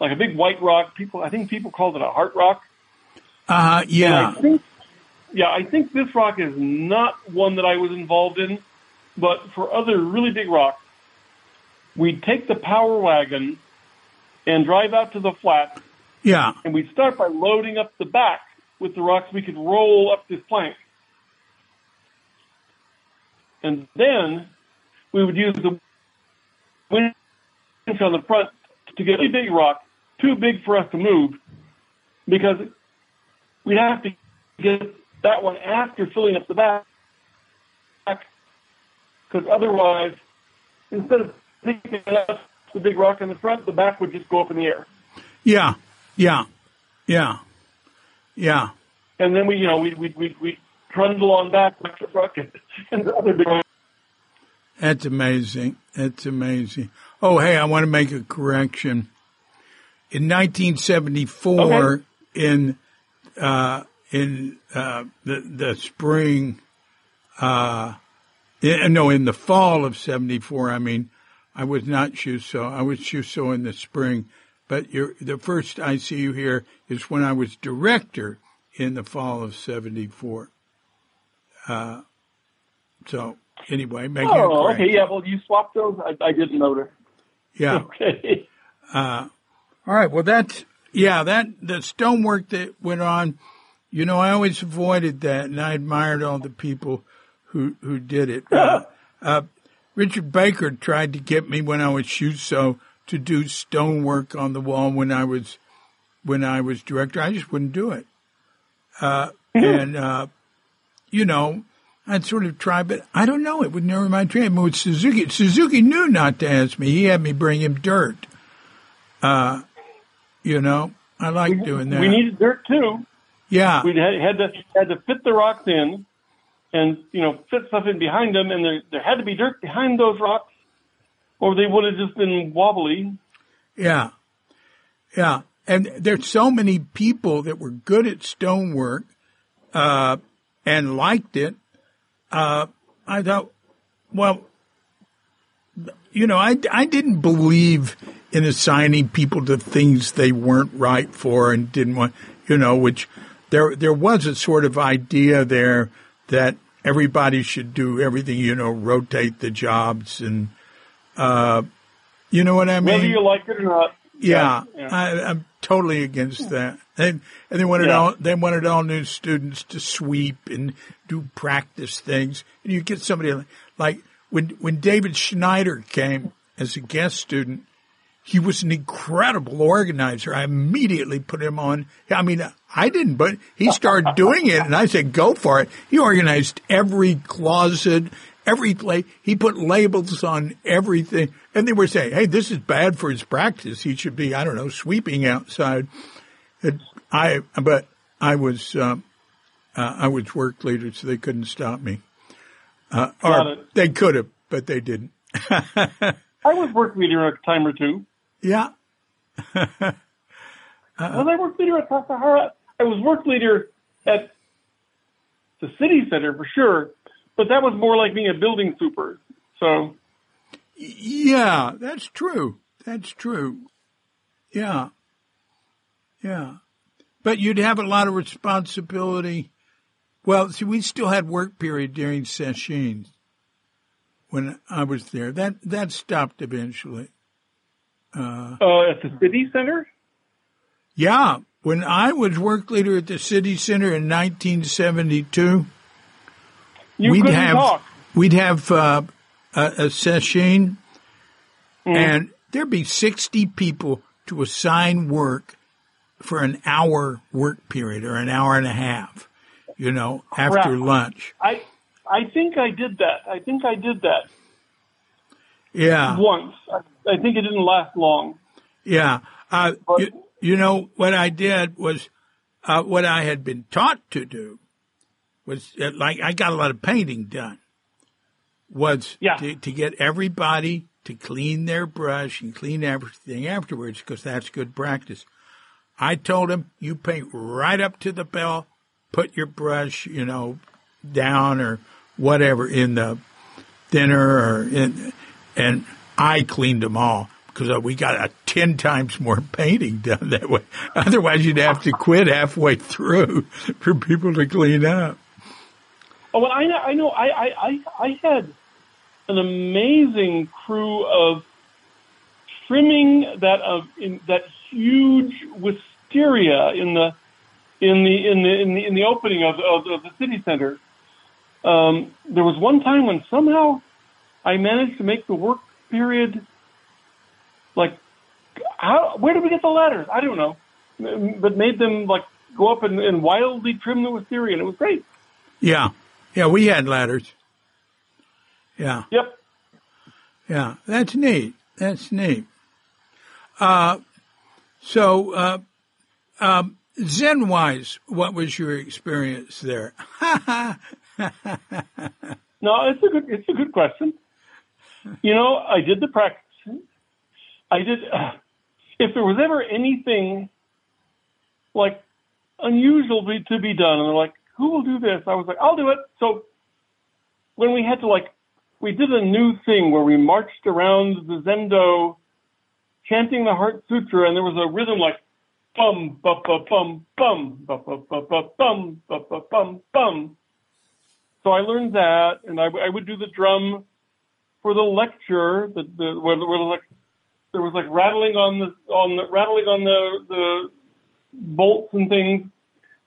Speaker 2: like a big white rock. People, I think people called it a heart rock.
Speaker 1: Uh, yeah.
Speaker 2: I think, yeah, I think this rock is not one that I was involved in, but for other really big rocks, we'd take the power wagon and drive out to the flat,
Speaker 1: Yeah.
Speaker 2: and we'd start by loading up the back with the rocks we could roll up this plank. And then we would use the winch on the front to get a big rock, too big for us to move, because we'd have to get that one after filling up the back, because otherwise, instead of picking up the big rock in the front, the back would just go up in the air.
Speaker 1: Yeah. Yeah. Yeah. Yeah.
Speaker 2: And then we, you know, we we we we trundle on back with the truck and, and the other big.
Speaker 1: That's amazing. That's amazing. Oh, hey, I want to make a correction. In 1974,
Speaker 2: Okay.
Speaker 1: in uh, in uh, the the spring, uh, in, no, in the fall of '74. I mean, I was not Shuso. I was Shuso in the spring. But the first I see you here is when I was director in the fall of '74. Uh, so anyway, a
Speaker 2: Oh,
Speaker 1: correction.
Speaker 2: okay, yeah. Well, you swapped those. I, I didn't notice.
Speaker 1: Yeah.
Speaker 2: Okay.
Speaker 1: Uh, all right. Well, that's yeah. That the stonework that went on. You know, I always avoided that, and I admired all the people who who did it. Uh, uh, Richard Baker tried to get me when I was Shuso to do stonework on the wall when I was when I was director. I just wouldn't do it. Uh, and uh, you know, I'd sort of try, but I don't know. It would never mind trying. With Suzuki, Suzuki knew not to ask me. He had me bring him dirt. Uh, you know, I like doing that.
Speaker 2: We needed dirt too.
Speaker 1: yeah,
Speaker 2: We had, had to had to fit the rocks in, and you know fit stuff in behind them, and there there had to be dirt behind those rocks, or they would have just been wobbly.
Speaker 1: yeah, yeah. And there's so many people that were good at stonework, uh, and liked it. Uh, I thought, well, you know, I, I didn't believe in assigning people to things they weren't right for and didn't want, you know, which there, there was a sort of idea there that everybody should do everything, you know, rotate the jobs and, uh, you know what I mean?
Speaker 2: Whether you like it or not.
Speaker 1: Yeah,
Speaker 2: Yeah.
Speaker 1: I, I'm totally against that. And, and they wanted
Speaker 2: Yeah.
Speaker 1: all they wanted all new students to sweep and do practice things. And you get somebody like, like when when David Schneider came as a guest student, he was an incredible organizer. I immediately put him on. I mean, I didn't, but he started doing it, and I said, "Go for it." He organized every closet, every place. He put labels on everything, and they were saying, "Hey, this is bad for his practice. He should be, I don't know, sweeping outside." It, I, but I was, um, uh, I was work leader, so they couldn't stop me. Uh, or they could have, but they didn't.
Speaker 2: I was work leader a time or two.
Speaker 1: Yeah,
Speaker 2: Was I work leader at Tassajara? I was work leader at the city center for sure, but that was more like being a building super. So
Speaker 1: Yeah, that's true. That's true. Yeah. Yeah. But you'd have a lot of responsibility. Well, see, we still had work period during sessions when I was there. That that stopped eventually.
Speaker 2: uh, at the city center,
Speaker 1: Yeah, when I was work leader at the city center in 1972,
Speaker 2: you
Speaker 1: we'd have
Speaker 2: talk.
Speaker 1: we'd have uh, a, a session,
Speaker 2: Mm-hmm.
Speaker 1: and there'd be sixty people to assign work for an hour work period or an hour and a half. You know, after
Speaker 2: Crap.
Speaker 1: lunch.
Speaker 2: I I think I did that. I think I did that
Speaker 1: Yeah,
Speaker 2: once. I, I think it didn't last long.
Speaker 1: yeah. Uh,
Speaker 2: But-
Speaker 1: you, you know what I did was uh, what I had been taught to do was uh, like I got a lot of painting done. Was
Speaker 2: Yeah.
Speaker 1: to, to get everybody to clean their brush and clean everything afterwards because that's good practice. I told him, you paint right up to the bell, put your brush, you know, down or whatever in the thinner or in, and I cleaned them all because we got a 10 times more painting done that way. Otherwise you'd have to quit halfway through for people to clean up.
Speaker 2: Oh, well, I know. I know. I I I, had an amazing crew of trimming that of in that huge wisteria in the in the in the in the, in the opening of, of, of the city center. Um, there was one time when somehow I managed to make the work period like how where did we get the ladders? I don't know, but made them like go up and, and wildly trim the wisteria, and it was great.
Speaker 1: Yeah. Yeah. We had ladders. Yeah.
Speaker 2: Yep.
Speaker 1: Yeah. That's neat. That's neat. Uh, so, uh, um, Zen wise, what was your experience there?
Speaker 2: No, it's a good it's a good question. You know, I did the practice. I did. Uh, if there was ever anything like unusual be, to be done, and they're like, "Who will do this?" I was like, "I'll do it." So when we had to like, we did a new thing where we marched around the zendo, chanting the Heart Sutra, and there was a rhythm like bum ba ba bum bum ba ba ba ba bum ba ba bum bum. So I learned that, and I, I would do the drum for the lecture. The, the where, where the, like there was like rattling on the on the rattling on the the bolts and things.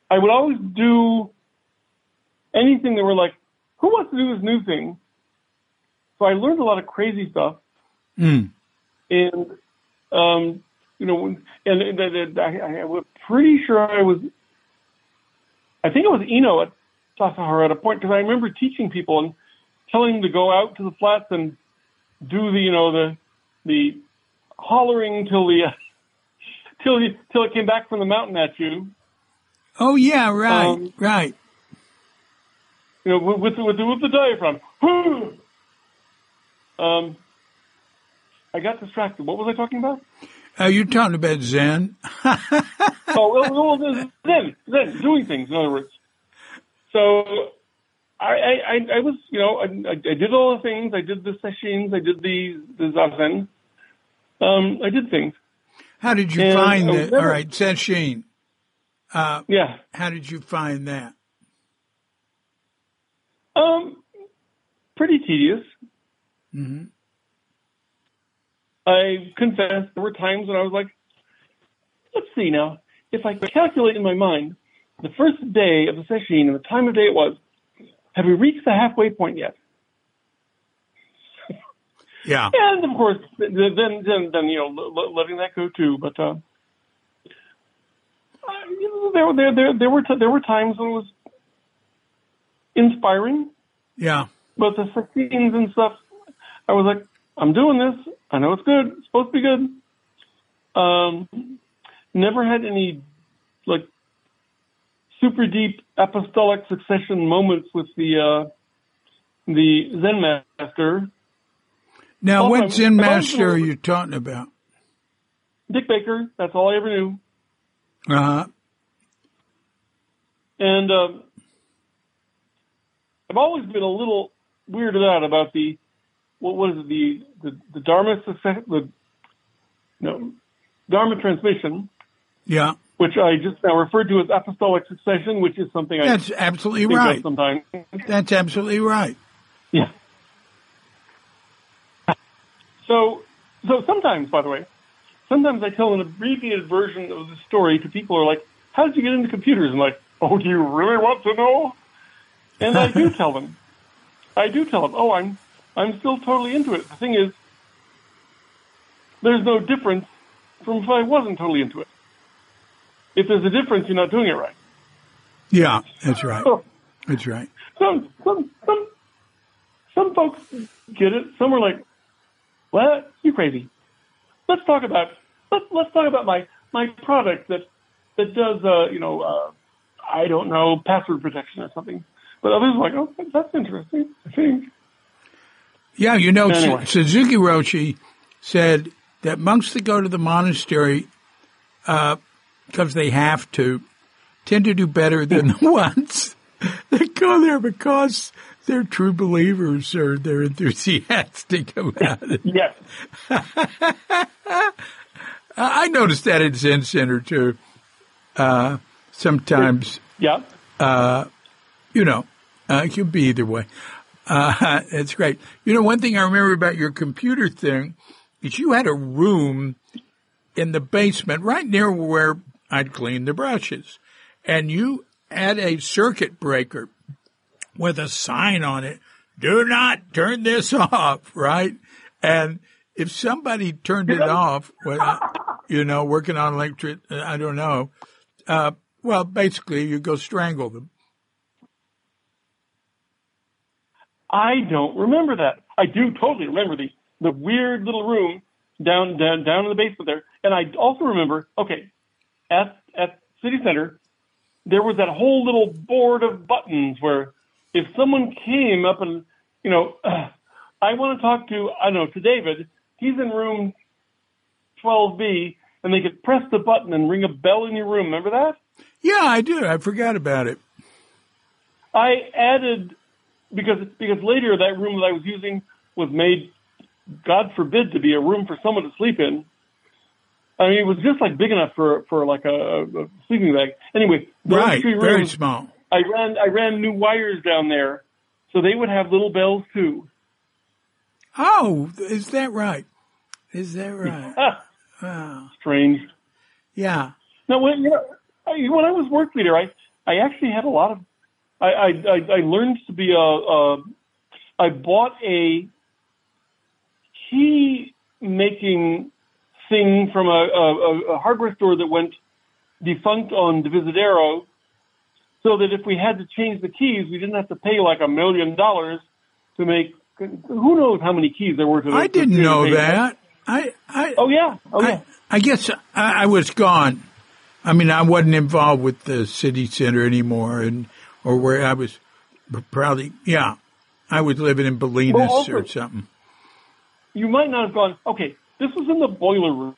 Speaker 2: I would always do anything that were like, who wants to do this new thing? So I learned a lot of crazy stuff,
Speaker 1: Mm.
Speaker 2: and um, you know, and, and, and I, I was pretty sure I was. I think it was ino at Tassajara at a point because I remember teaching people and telling them to go out to the flats and do the you know the the hollering till the till you, till it came back from the mountain at you.
Speaker 1: Oh yeah, right,
Speaker 2: Um,
Speaker 1: right.
Speaker 2: You know, with with, with, with the diaphragm. um, I got distracted. What was I talking about?
Speaker 1: Uh, you're talking about Zen.
Speaker 2: oh, well, well, then, then doing things. In other words, so I, I, I- I was, you know, I, I did all the things. I did the sessions. I did the the zazen. Um, I did things.
Speaker 1: How did you
Speaker 2: And
Speaker 1: find that? All right, Sesshin. Uh,
Speaker 2: Yeah.
Speaker 1: how did you find that?
Speaker 2: Um, pretty tedious.
Speaker 1: hmm
Speaker 2: I confess there were times when I was like, let's see now. If I calculate in my mind the first day of the session and the time of day it was, have we reached the halfway point yet?
Speaker 1: Yeah.
Speaker 2: And of course, then then then, you know letting that go too. But uh, you know, there there there there were t- there were times when it was inspiring,
Speaker 1: Yeah.
Speaker 2: but the scenes and stuff, I was like, I'm doing this. I know it's good. It's supposed to be good. Um, never had any like super deep apostolic succession moments with the uh, the Zen master.
Speaker 1: Now, what Zen master are you talking about?
Speaker 2: Dick Baker, that's all I ever knew.
Speaker 1: Uh huh.
Speaker 2: And um, I've always been a little weirded out about the what was the the, the Dharma the no Dharma transmission,
Speaker 1: Yeah.
Speaker 2: which I just now referred to as apostolic succession, which is something I
Speaker 1: That's absolutely
Speaker 2: think
Speaker 1: right.
Speaker 2: sometimes.
Speaker 1: That's absolutely right.
Speaker 2: Yeah. So, so sometimes, by the way, sometimes I tell an abbreviated version of the story to people who are like, "How did you get into computers?" And like, "Oh, do you really want to know?" And I do tell them. I do tell them. Oh, I'm, I'm still totally into it. The thing is, there's no difference from if I wasn't totally into it. If there's a difference, you're not doing it right.
Speaker 1: Yeah, that's right.
Speaker 2: So,
Speaker 1: That's right.
Speaker 2: some some some some folks get it. Some are like, "What? You crazy?" Let's talk about let's let's talk about my my product that that does uh you know uh I don't know password protection or something. But others are like, "Oh, that's interesting." I think.
Speaker 1: Yeah, you know,
Speaker 2: Anyway.
Speaker 1: Suzuki Roshi said that monks that go to the monastery because they have to tend to do better than the ones that go there because they're true believers or they're enthusiastic about it.
Speaker 2: Yes.
Speaker 1: I noticed that at Zen Center too. Uh, sometimes,
Speaker 2: Yeah.
Speaker 1: you know, uh, it could be either way. Uh, it's great. You know, one thing I remember about your computer thing is you had a room in the basement right near where I'd clean the brushes. And you had a circuit breaker with a sign on it. Do not turn this off, right? And if somebody turned it off, well, you know, working on electric, I don't know. Uh, well, basically you go strangle them.
Speaker 2: I don't remember that. I do totally remember the the weird little room down down down in the basement there. And I also remember, okay, at at City Center, there was that whole little board of buttons where if someone came up and you know, I want to talk to I don't know to David, he's in room 12B, and they could press the button and ring a bell in your room. Remember that?
Speaker 1: Yeah, I do. I forgot about it.
Speaker 2: I added because because later that room that I was using was made, God forbid, to be a room for someone to sleep in. I mean, it was just like big enough for for like a, a sleeping bag. Anyway,
Speaker 1: Right.
Speaker 2: three
Speaker 1: Very small.
Speaker 2: I ran I ran new wires down there, so they would have little bells too.
Speaker 1: Oh, is that right? Is that right?
Speaker 2: Ah,
Speaker 1: Wow.
Speaker 2: strange.
Speaker 1: Yeah.
Speaker 2: Now, when you know, I, when I was work leader, I I actually had a lot of. I I I, learned to be a, a. I bought a key making thing from a, a, a hardware store that went defunct on Divisadero. so that if we had to change the keys, we didn't have to pay like a million dollars to make. Who knows how many keys there were to the
Speaker 1: I didn't
Speaker 2: to
Speaker 1: know that. I, I,
Speaker 2: Oh yeah, oh yeah.
Speaker 1: I, I guess I, I was gone. I mean, I wasn't involved with the city center anymore, and or where I was probably. Yeah, I was living in Bolinas
Speaker 2: Well, also-
Speaker 1: or something.
Speaker 2: you might not have gone. Okay, this was in the boiler room.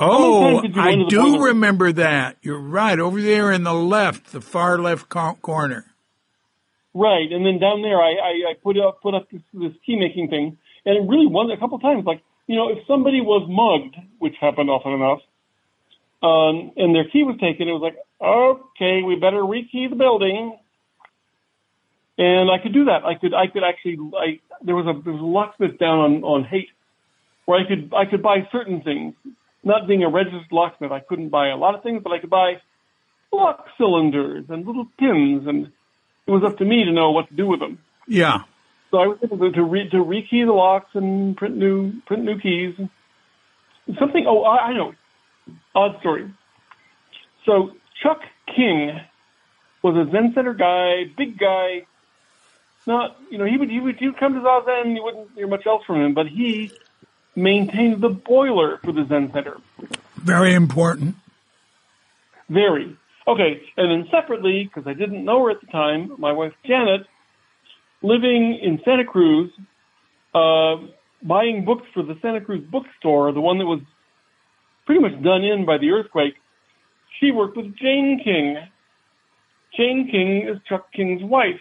Speaker 1: Oh,
Speaker 2: times did you go
Speaker 1: I do remember that. You're right. Over there in the left, the far left corner.
Speaker 2: Right, and then down there, I, I, I put up put up this, this key making thing, and it really was a couple times. Like you know, if somebody was mugged, which happened often enough, um, and their key was taken, it was like, okay, we better rekey the building. And I could do that. I could I could actually I there was a there was a locksmith down on on Haight where I could I could buy certain things. Not being a registered locksmith, I couldn't buy a lot of things, but I could buy lock cylinders and little pins, and it was up to me to know what to do with them.
Speaker 1: Yeah.
Speaker 2: So I was able to to, re, to rekey the locks and print new print new keys. Something. Oh, I, I know. Odd story. So Chuck King was a Zen Center guy, big guy. Not, you know, he would he would he would come to Zazen. You wouldn't hear much else from him, but he maintained the boiler for the Zen Center.
Speaker 1: Very important.
Speaker 2: Very. Okay, and then separately, because I didn't know her at the time, my wife Janet, living in Santa Cruz, uh, buying books for the Santa Cruz bookstore, the one that was pretty much done in by the earthquake, she worked with Jane King. Jane King is Chuck King's wife.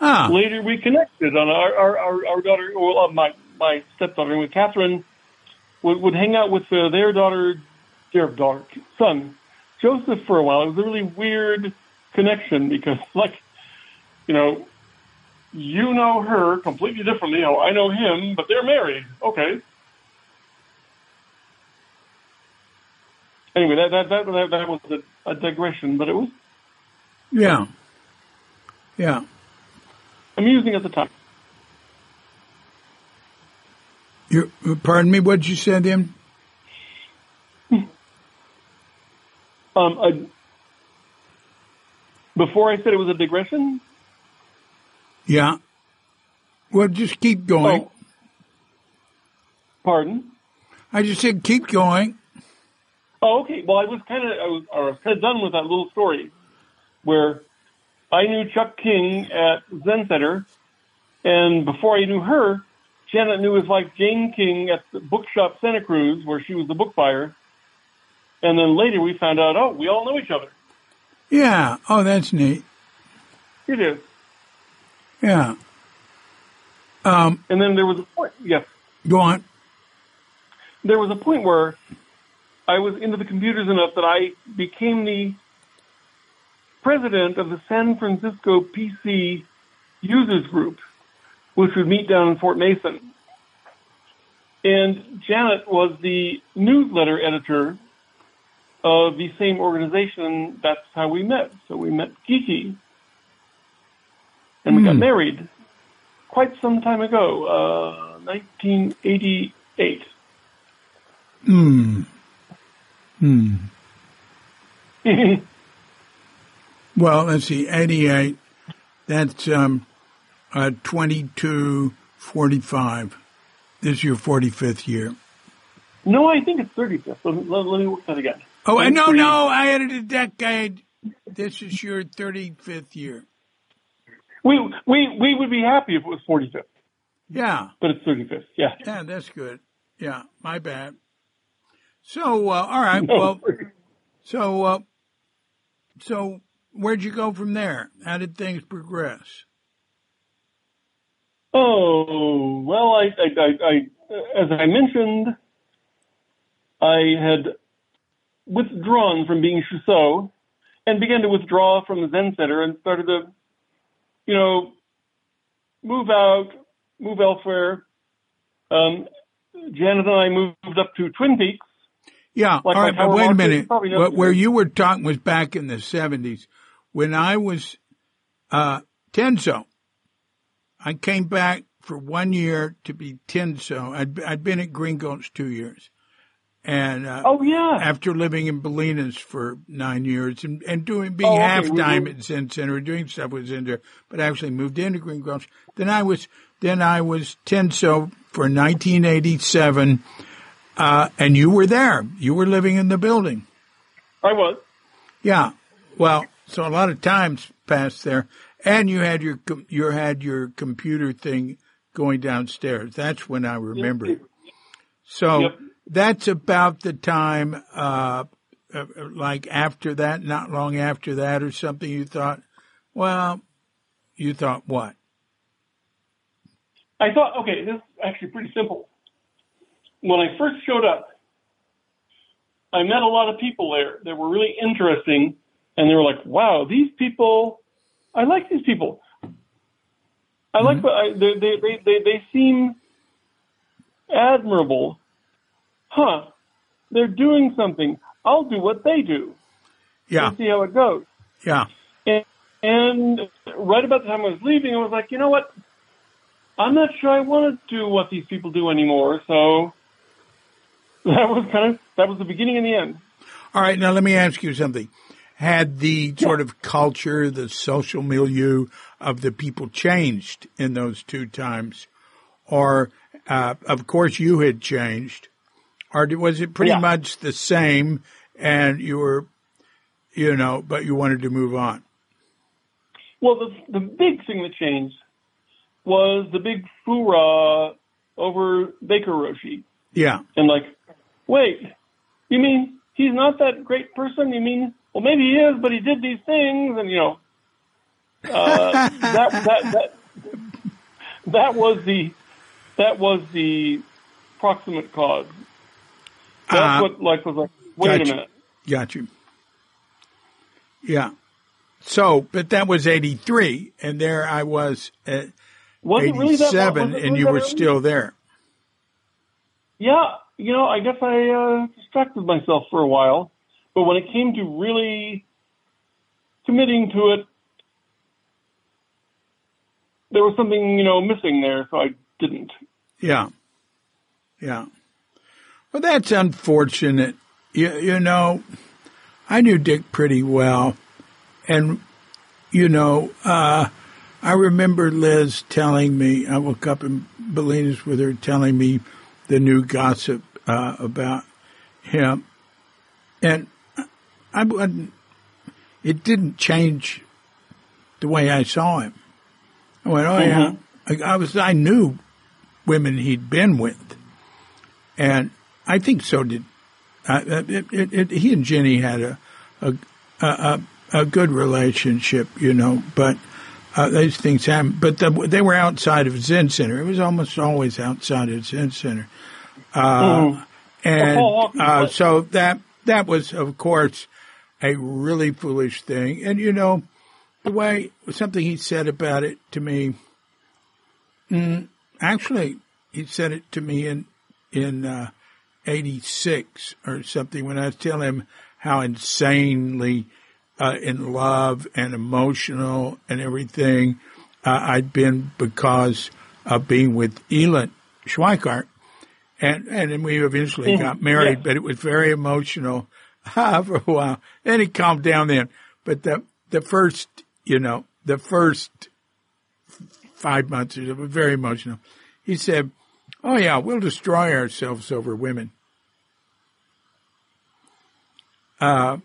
Speaker 1: Ah,
Speaker 2: Later, we connected on our our, our, our daughter, well, uh, my my stepdaughter, with Catherine, would, would hang out with uh, their daughter, their daughter, son, Joseph, for a while. It was a really weird connection because, like, you know, you know her completely differently. You know, I know him, but they're married. Okay. Anyway, that that that that, that was a, a digression, but it was
Speaker 1: yeah. Yeah.
Speaker 2: amusing at the time.
Speaker 1: You, pardon me, what did you said then?
Speaker 2: Um, I, before I said it was a digression.
Speaker 1: Yeah. Well, just keep going.
Speaker 2: Oh, pardon.
Speaker 1: I just said keep going.
Speaker 2: Oh, okay. Well, I was kind of I was, I was kind of done with that little story where I knew Chuck King at Zen Center, and before I knew her, Janet knew his wife Jane King at the bookshop Santa Cruz, where she was the book buyer. And then later we found out, oh, we all know each other.
Speaker 1: Yeah. Oh, that's neat.
Speaker 2: It is.
Speaker 1: Yeah. Um,
Speaker 2: And then there was a point. Yes.
Speaker 1: go on.
Speaker 2: there was a point where I was into the computers enough that I became the president of the San Francisco PC users group, which would meet down in Fort Mason. And Janet was the newsletter editor of the same organization. That's how we met. So we met Geeky. And we got
Speaker 1: Hmm.
Speaker 2: married quite some time ago, uh, 1988.
Speaker 1: Hmm. Hmm. Well, let's see, 88. That's um, uh, 2245. This is your 45th year.
Speaker 2: No, I think it's 35th. Let, let, let me work that again.
Speaker 1: Oh,
Speaker 2: Three-
Speaker 1: no,
Speaker 2: three-
Speaker 1: no, I added a decade. This is your 35th year.
Speaker 2: We, we, we would be happy if it was 45th,
Speaker 1: Yeah,
Speaker 2: but it's 35th. Yeah.
Speaker 1: yeah, that's good. Yeah, my bad. So, uh, all right,
Speaker 2: No.
Speaker 1: well, so, uh, so where'd you go from there? How did things progress?
Speaker 2: Oh, well, I, I, I, I, as I mentioned, I had withdrawn from being Shuso and began to withdraw from the Zen Center and started to, you know, move out, move elsewhere. Um, Janet and I moved up to Twin Peaks.
Speaker 1: Yeah.
Speaker 2: Like
Speaker 1: all right, but wait a minute.
Speaker 2: nothing
Speaker 1: where you were talking was back in the seventies when I was uh, Tenzo. I came back for one year to be Tenzo. I'd, I'd been at Green Gulch two years, And uh,
Speaker 2: Oh yeah.
Speaker 1: after living in Bolinas for nine years and, and doing being
Speaker 2: Oh, okay.
Speaker 1: half time at Zen Center, doing stuff with Zen Center, but actually moved into Green Groves. Then I was then I was Tenzo for 1987, uh, and you were there. You were living in the building.
Speaker 2: I was.
Speaker 1: Yeah. Well, so a lot of times passed there, and you had your you had your computer thing going downstairs. That's when I remember it. So
Speaker 2: Yep.
Speaker 1: that's about the time, uh, uh, like after that, not long after that, or something. You thought, well, you thought what?
Speaker 2: I thought, okay, this is actually pretty simple. When I first showed up, I met a lot of people there that were really interesting, and they were like, "Wow, these people, I like these people. I like, mm-hmm. what I, they, they, they, they, they seem admirable. Huh? They're doing something. I'll do what they do.
Speaker 1: Yeah,
Speaker 2: and see how it goes."
Speaker 1: yeah,
Speaker 2: And, and right about the time I was leaving, I was like, you know what? I'm not sure I want to do what these people do anymore. So that was kind of that was the beginning and the end.
Speaker 1: All right, now let me ask you something. Had the sort of culture, the social milieu of the people changed in those two times? Or, uh, of course you had changed. Or was it pretty
Speaker 2: Yeah.
Speaker 1: much the same and you were, you know, but you wanted to move on?
Speaker 2: Well, the the big thing that changed was the big hoorah over Baker Roshi,
Speaker 1: Yeah.
Speaker 2: and like, wait, you mean he's not that great person? You mean, well, maybe he is, but he did these things, and you know, uh, that that that that was the that was the proximate cause. That's
Speaker 1: Uh,
Speaker 2: what like was like. Wait a minute.
Speaker 1: Got you. Yeah. So, but that was 83 and there I was at
Speaker 2: Was it really that?
Speaker 1: 87
Speaker 2: was
Speaker 1: and you were
Speaker 2: early?
Speaker 1: still there.
Speaker 2: Yeah, you know, I guess I uh, distracted myself for a while, but when it came to really committing to it, there was something you know missing there, so I didn't.
Speaker 1: Yeah. Yeah. Well, that's unfortunate. You, you know, I knew Dick pretty well. And, you know, uh, I remember Liz telling me, I woke up in Bolinas with her telling me the new gossip, uh, about him. And I wasn't, it didn't change the way I saw him. I went, oh yeah. I, I was, I knew women he'd been with. And I think so did, uh, it, it, it, he and Jenny had a, a, a, a good relationship, you know, but, uh, these things happen. But the, they were outside of Zen Center. It was almost always outside of Zen Center. Uh, and,
Speaker 2: Paul Walker,
Speaker 1: uh, so that, that was, of course, a really foolish thing. And, you know, the way something he said about it to me, mm, actually, he said it to me in, in, uh, 86 or something when I was telling him how insanely, uh, in love and emotional and everything, uh, I'd been because of being with Elon Schweikart. And, and then we eventually got married,
Speaker 2: yeah.
Speaker 1: but it was very emotional for a while. Then he calmed down then. But the, the first, you know, the first five months, it was very emotional. He said, Oh yeah, we'll destroy ourselves over women. Uh,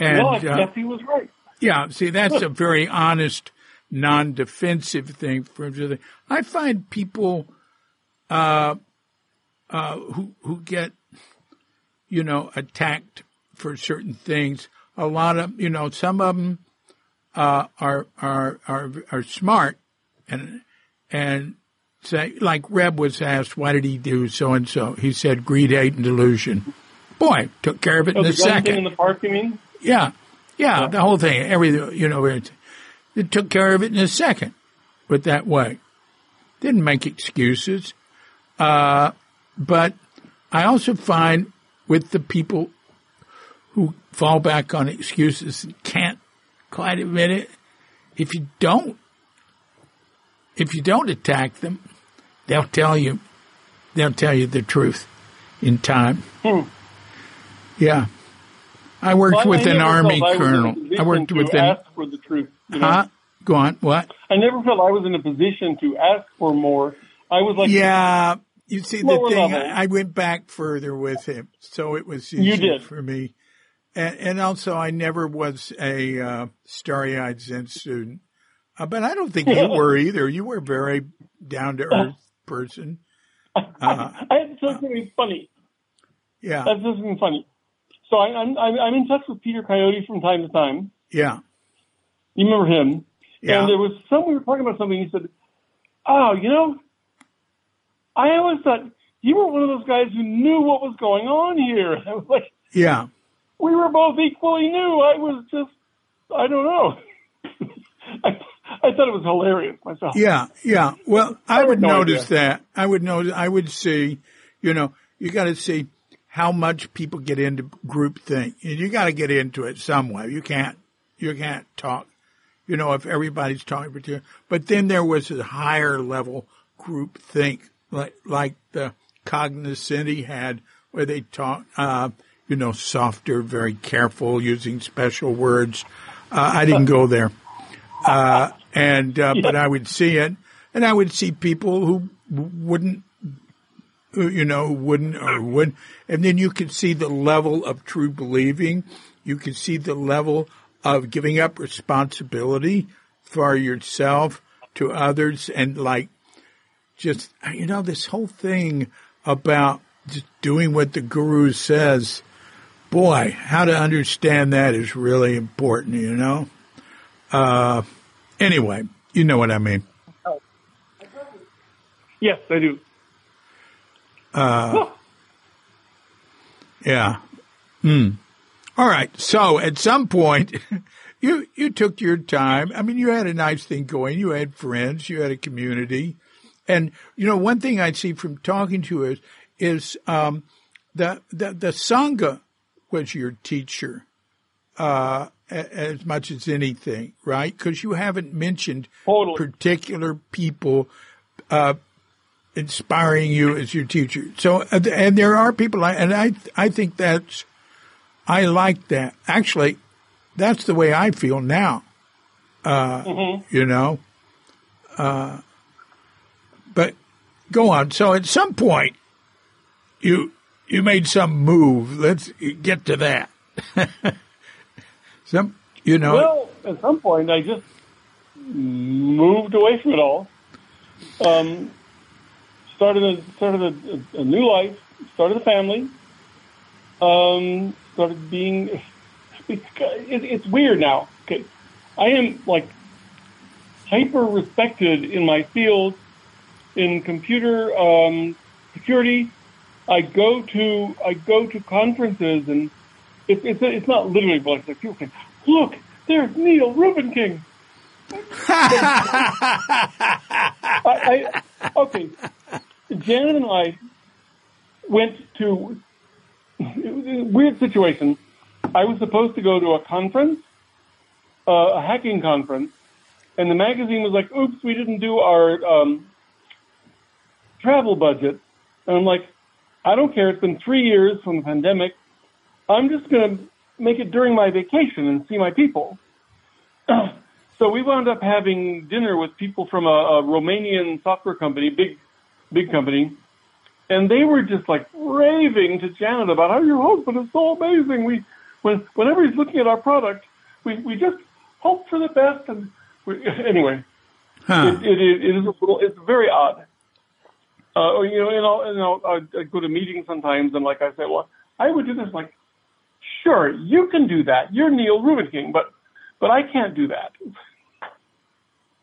Speaker 1: and,
Speaker 2: well, I
Speaker 1: uh,
Speaker 2: was right.
Speaker 1: yeah, see, that's a very honest, non-defensive thing for him to say. I find people, uh, uh, who, who get, you know, attacked for certain things. A lot of, you know, some of them, uh, are, are, are, are smart and, and say, like Reb was asked, why did he do so and so? He said greed, hate, and delusion. Boy, took care of it
Speaker 2: Oh,
Speaker 1: in a second.
Speaker 2: in the park, you mean?
Speaker 1: Yeah, yeah, the whole thing, everything, you know, it, it took care of it in a second, but that way. Didn't make excuses. Uh, but I also find with the people who fall back on excuses and can't quite admit it, if you don't, if you don't attack them, they'll tell you, they'll tell you the truth. in time.
Speaker 2: Hmm.
Speaker 1: Yeah. I worked
Speaker 2: Well, I
Speaker 1: with an army
Speaker 2: felt I was in a
Speaker 1: colonel. I worked with an.
Speaker 2: ask for the truth. you know?
Speaker 1: Huh? Go on. What?
Speaker 2: I never felt I was in a position to ask for more. I was like,
Speaker 1: Yeah. You see, the thing,
Speaker 2: level.
Speaker 1: I went back further with him, so it was
Speaker 2: You did.
Speaker 1: for me. And, and also, I never was a uh, starry-eyed Zen student. Uh, but I don't think you were either. You were a very down-to-earth person. Uh,
Speaker 2: I had to say something funny.
Speaker 1: yeah,
Speaker 2: That's something funny. So I, I'm, I'm I'm in touch with Peter Coyote from time to time.
Speaker 1: yeah,
Speaker 2: You remember him?
Speaker 1: yeah.
Speaker 2: And there was some we were talking about something. He said, "Oh, you know, I always thought you were one of those guys who knew what was going on here." I was like,
Speaker 1: yeah.
Speaker 2: "We were both equally new. I was just, I don't know." I, I thought it was hilarious myself.
Speaker 1: Yeah, yeah. Well, I
Speaker 2: I
Speaker 1: would
Speaker 2: no
Speaker 1: notice
Speaker 2: idea.
Speaker 1: that. I would notice. I would see. You know, you got to see how much people get into group think, and you got to get into it some way. You can't. You can't talk. You know, if everybody's talking for two. But then there was a higher level group think, like like the cognoscenti had, where they talk. Uh, you know, softer, very careful, using special words. Uh, I didn't go there uh, and uh, but I would see it, and I would see people who wouldn't, you know, wouldn't or would, and then you can see the level of true believing. You can see the level of giving up responsibility for yourself to others, and like just you know this whole thing about just doing what the guru says. Boy, how to understand that is really important, you know. Uh, anyway, you know what I mean.
Speaker 2: Yes, I do.
Speaker 1: Yeah. Hmm. All right. So at some point, you you took your time. I mean, you had a nice thing going. You had friends. You had a community, and you know one thing I see from talking to us is um, the the the sangha was your teacher. Uh, a- as much as anything, right? Because you haven't mentioned
Speaker 2: Totally.
Speaker 1: particular people uh, inspiring you as your teacher. So, and there are people, I- and I, I think that's, I like that. Actually, that's the way I feel now. Uh, you know, uh, but go on. So, at some point, you you made some move. Let's get to that. some, you know,
Speaker 2: Well, at some point, I just moved away from it all. Um, started a started a, a new life. Started a family. Um, started being. It's, it, it's weird now. Okay, I am like hyper respected in my field in computer um, security. I go to I go to conferences and it, it's it's not literally, but it's like people say, "Look, there's Neil Rubenking." I, I, okay, Janet and I went to a weird situation. I was supposed to go to a conference, uh, a hacking conference, and the magazine was like, "Oops, we didn't do our um, travel budget." And I'm like, "I don't care. It's been three years from the pandemic. I'm just going to make it during my vacation and see my people." so we wound up having dinner with people from a, a Romanian software company, big, big company, and they were just like raving to Janet about how your husband is so amazing. We, when whenever he's looking at our product, we we just hope for the best. And we, anyway,
Speaker 1: huh.
Speaker 2: it, it, it is a little, it's very odd. Uh, you know, and I'll, and I'll, I go to meetings sometimes, and like I say, well, I would do this. Like, sure, you can do that. You're Neil Rubenking, but but I can't do that.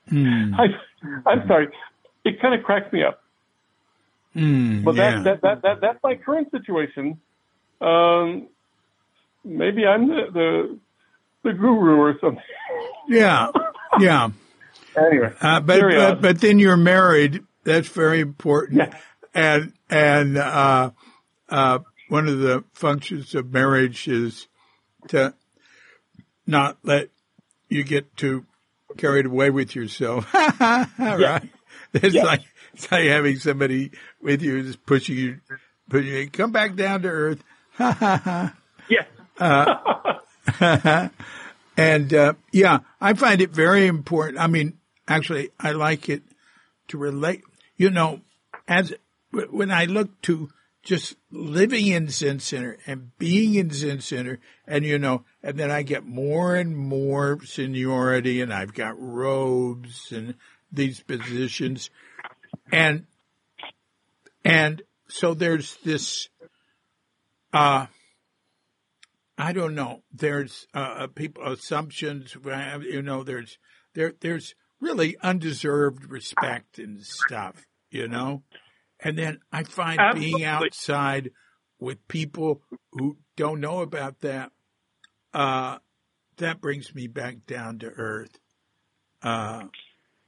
Speaker 1: Hmm.
Speaker 2: I, I'm sorry. It kind of cracks me up.
Speaker 1: Hmm,
Speaker 2: But
Speaker 1: yeah.
Speaker 2: that, that, that, that, that's my current situation. Um, maybe I'm the, the, the guru or something.
Speaker 1: yeah, yeah.
Speaker 2: Anyway,
Speaker 1: Uh, but, but but then you're married. That's very important.
Speaker 2: Yeah.
Speaker 1: And and uh, uh, one of the functions of marriage is to not let you get too carried away with yourself. right? It's
Speaker 2: Yeah.
Speaker 1: like it's like having somebody with you who's pushing you but you come back down to earth.
Speaker 2: Yes.
Speaker 1: And uh, yeah, I find it very important. I mean, actually, I like it to relate. You know, as when I look to just living in Zen Center and being in Zen Center, and you know, and then I get more and more seniority, and I've got robes and these positions, and and so there's this. Uh, I don't know. There's uh, people assumptions. You know, there's there there's really undeserved respect and stuff. You know, and then I find
Speaker 2: Absolutely.
Speaker 1: being outside with people who don't know about that. Uh, that brings me back down to earth. Uh,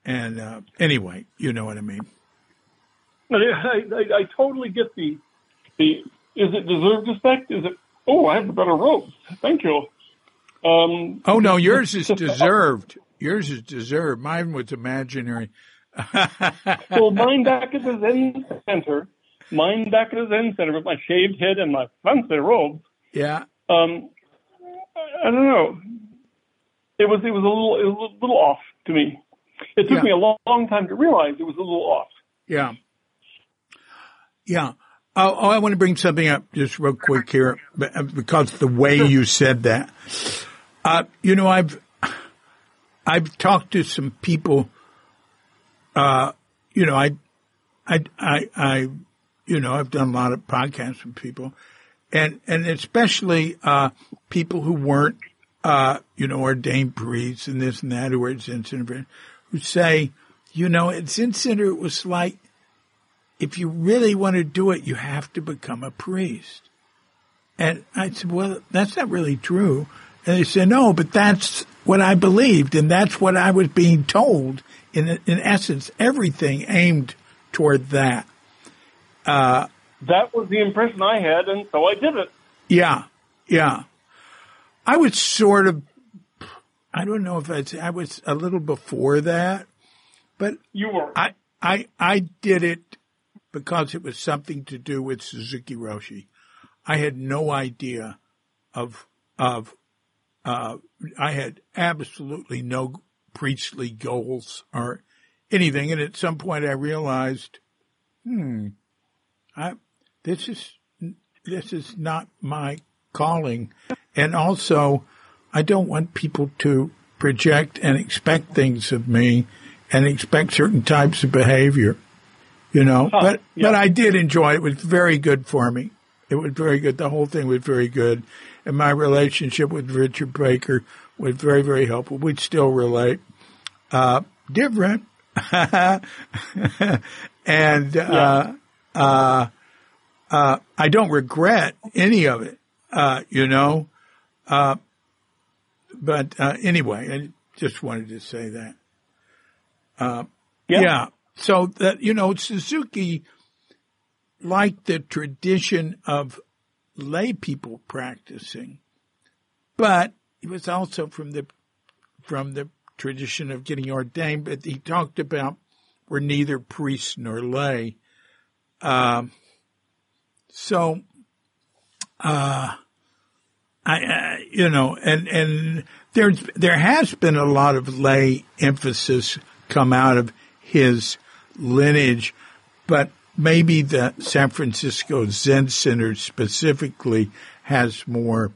Speaker 1: and uh, anyway, you know what I mean.
Speaker 2: I, I, I totally get the the. Is it deserved respect? Is it? Oh, I have a better robes. Thank you. Um,
Speaker 1: Oh no, yours is deserved. Yours is deserved. Mine was imaginary.
Speaker 2: well, mine back at the Zen Center, mine back at the Zen Center with my shaved head and my fancy robes.
Speaker 1: yeah,
Speaker 2: Um, I, I don't know. It was it was a little it was a little off to me. It took
Speaker 1: Yeah.
Speaker 2: me a long, long time to realize it was a little off.
Speaker 1: yeah, yeah. Oh, oh, I want to bring something up just real quick here uh, because the way you said that. Uh, you know, I've I've talked to some people. Uh, you know, I, I, I, I, you know, I've done a lot of podcasts with people, and and especially uh, people who weren't, uh, you know, ordained priests and this and that, who were at Zen who say, you know, at Zen Center it was like, if you really want to do it, you have to become a priest. And I said, well, that's not really true. And they said, no, but that's what I believed, and that's what I was being told. In in essence, everything aimed toward that.
Speaker 2: Uh, that was the impression I had, and so I did it.
Speaker 1: Yeah, yeah. I was sort of, I don't know if I'd say I was a little before that, but
Speaker 2: You were.
Speaker 1: I, I, I did it because it was something to do with Suzuki Roshi. I had no idea of, of, uh, I had absolutely no priestly goals or anything. And at some point I realized, hmm, I, this is, this is not my calling. And also I don't want people to project and expect things of me and expect certain types of behavior, you know,
Speaker 2: Huh,
Speaker 1: but,
Speaker 2: yeah.
Speaker 1: but I did enjoy it. It was very good for me. It was very good. The whole thing was very good. And my relationship with Richard Baker was very, very helpful. We'd still relate. Uh, different. and, uh, uh, uh, I don't regret any of it, uh, you know, uh, but, uh, anyway, I just wanted to say that. Yeah. So that, you know, Suzuki liked the tradition of lay people practicing, but he was also from the, from the tradition of getting ordained, but he talked about we're neither priest nor lay. Um, so, uh, I, you know, and, and there's, there has been a lot of lay emphasis come out of his lineage, but maybe the San Francisco Zen Center specifically has more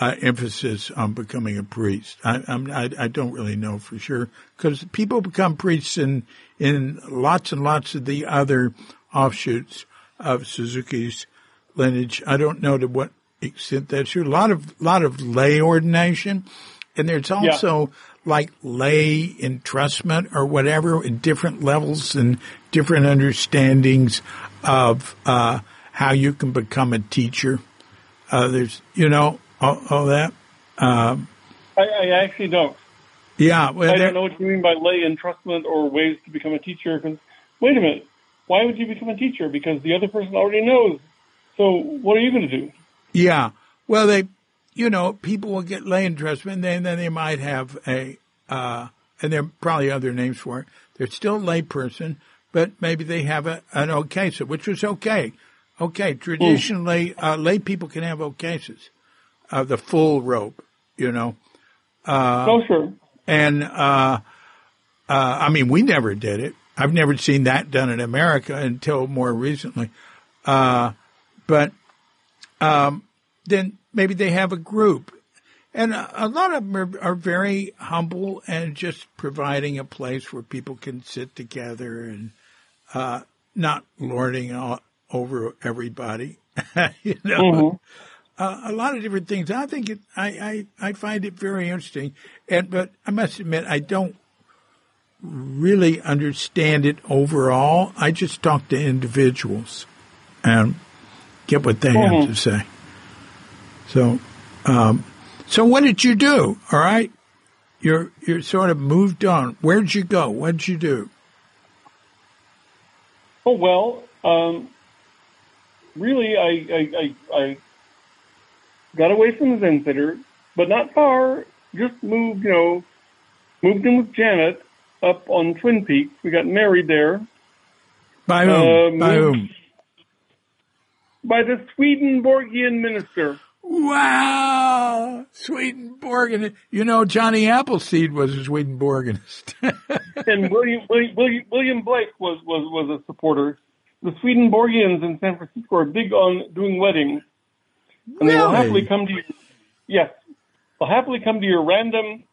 Speaker 1: uh, emphasis on becoming a priest. I, I, I don't really know for sure because people become priests in in lots and lots of the other offshoots of Suzuki's lineage. I don't know to what extent that's true. A lot of lot of lay ordination, and there's also like lay entrustment or whatever in different levels and different understandings of uh, how you can become a teacher. Uh, there's, you know, all, all that. Um,
Speaker 2: I, I actually don't.
Speaker 1: yeah, well,
Speaker 2: I don't know what you mean by lay entrustment or ways to become a teacher. 'cause- wait a minute. Why would you become a teacher? Because the other person already knows. So what are you going to do?
Speaker 1: Yeah. Well, they, you know, people will get lay entrustment, and then, then they might have a, uh, and there are probably other names for it. They're still lay person, but maybe they have a, an okay, so which was okay. Okay, traditionally, uh, lay people can have vocations, uh, the full rope, you know. Uh,
Speaker 2: oh, sure.
Speaker 1: And, uh, uh, I mean, we never did it. I've never seen that done in America until more recently. Uh, but, um, then maybe they have a group. And a, a lot of them are, are, very humble and just providing a place where people can sit together and, uh, not lording all, over everybody. you know, mm-hmm. uh, a lot of different things. I think it, I, I, I find it very interesting. And, but I must admit, I don't really understand it overall. I just talk to individuals and get what they mm-hmm. have to say. So, um, so what did you do? All right. You're, you're sort of moved on. Where'd you go? What'd you do?
Speaker 2: Oh, well, um, really, I, I, I, I, got away from the Zen Center, but not far. Just moved, you know, moved in with Janet up on Twin Peaks. We got married there.
Speaker 1: By whom? Uh, by whom?
Speaker 2: By the Swedenborgian minister.
Speaker 1: Wow, Swedenborgian. You know, Johnny Appleseed was a Swedenborgianist.
Speaker 2: and William, William William Blake was was was a supporter the Swedenborgians in San Francisco are big on doing weddings. And really? they will happily come to you. Yes. They'll happily come to your random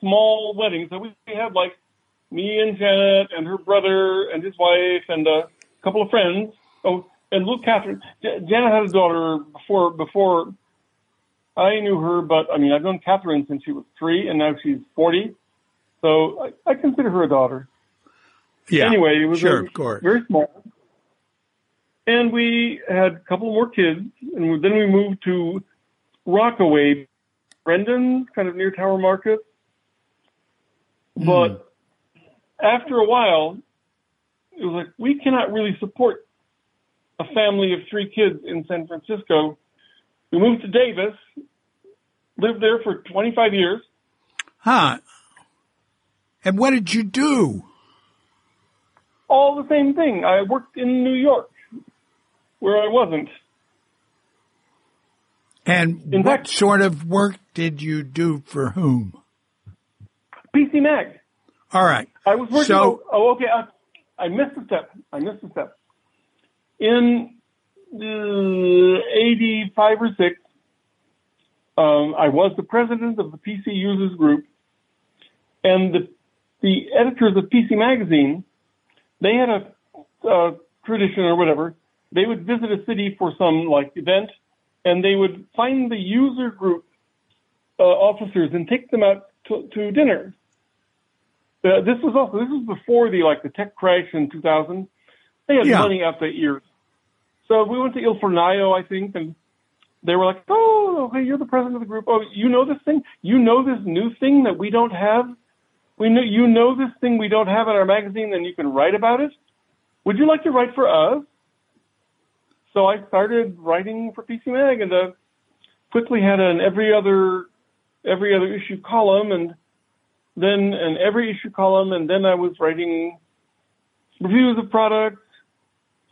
Speaker 2: small weddings. So we have like me and Janet and her brother and his wife and a couple of friends. Oh, and Luke Catherine. Janet had a daughter before, before I knew her, but I mean, I've known Catherine since she was three and now she's 40. So I, I consider her a daughter.
Speaker 1: Yeah.
Speaker 2: Anyway, it was
Speaker 1: sure,
Speaker 2: very,
Speaker 1: of course.
Speaker 2: very small. And we had a couple more kids, and then we moved to Rockaway, Brendan, kind of near Tower Market. Mm. But after a while, it was like, we cannot really support a family of three kids in San Francisco. We moved to Davis, lived there for 25 years.
Speaker 1: Huh. And what did you do?
Speaker 2: all the same thing. I worked in New York, where I wasn't.
Speaker 1: And in what fact, sort of work did you do for whom?
Speaker 2: PC Mag.
Speaker 1: All right.
Speaker 2: I was working. So, oh, okay. I, I, missed a step. I missed a step. In uh, 85 or 6, um, I was the president of the PC Users Group, and the the editors of PC Magazine they had a, a tradition or whatever. They would visit a city for some like event, and they would find the user group uh, officers and take them out to, to dinner. Uh, this was also this was before the like the tech crash in 2000. They had yeah. money out their ears. So we went to Il Fornaio, I think, and they were like, "Oh, okay, you're the president of the group. Oh, you know this thing? You know this new thing that we don't have? We know you know this thing we don't have in our magazine, then you can write about it. Would you like to write for us? So I started writing for PC Mag and uh, quickly had an every other every other issue column and then an every issue column and then I was writing reviews of products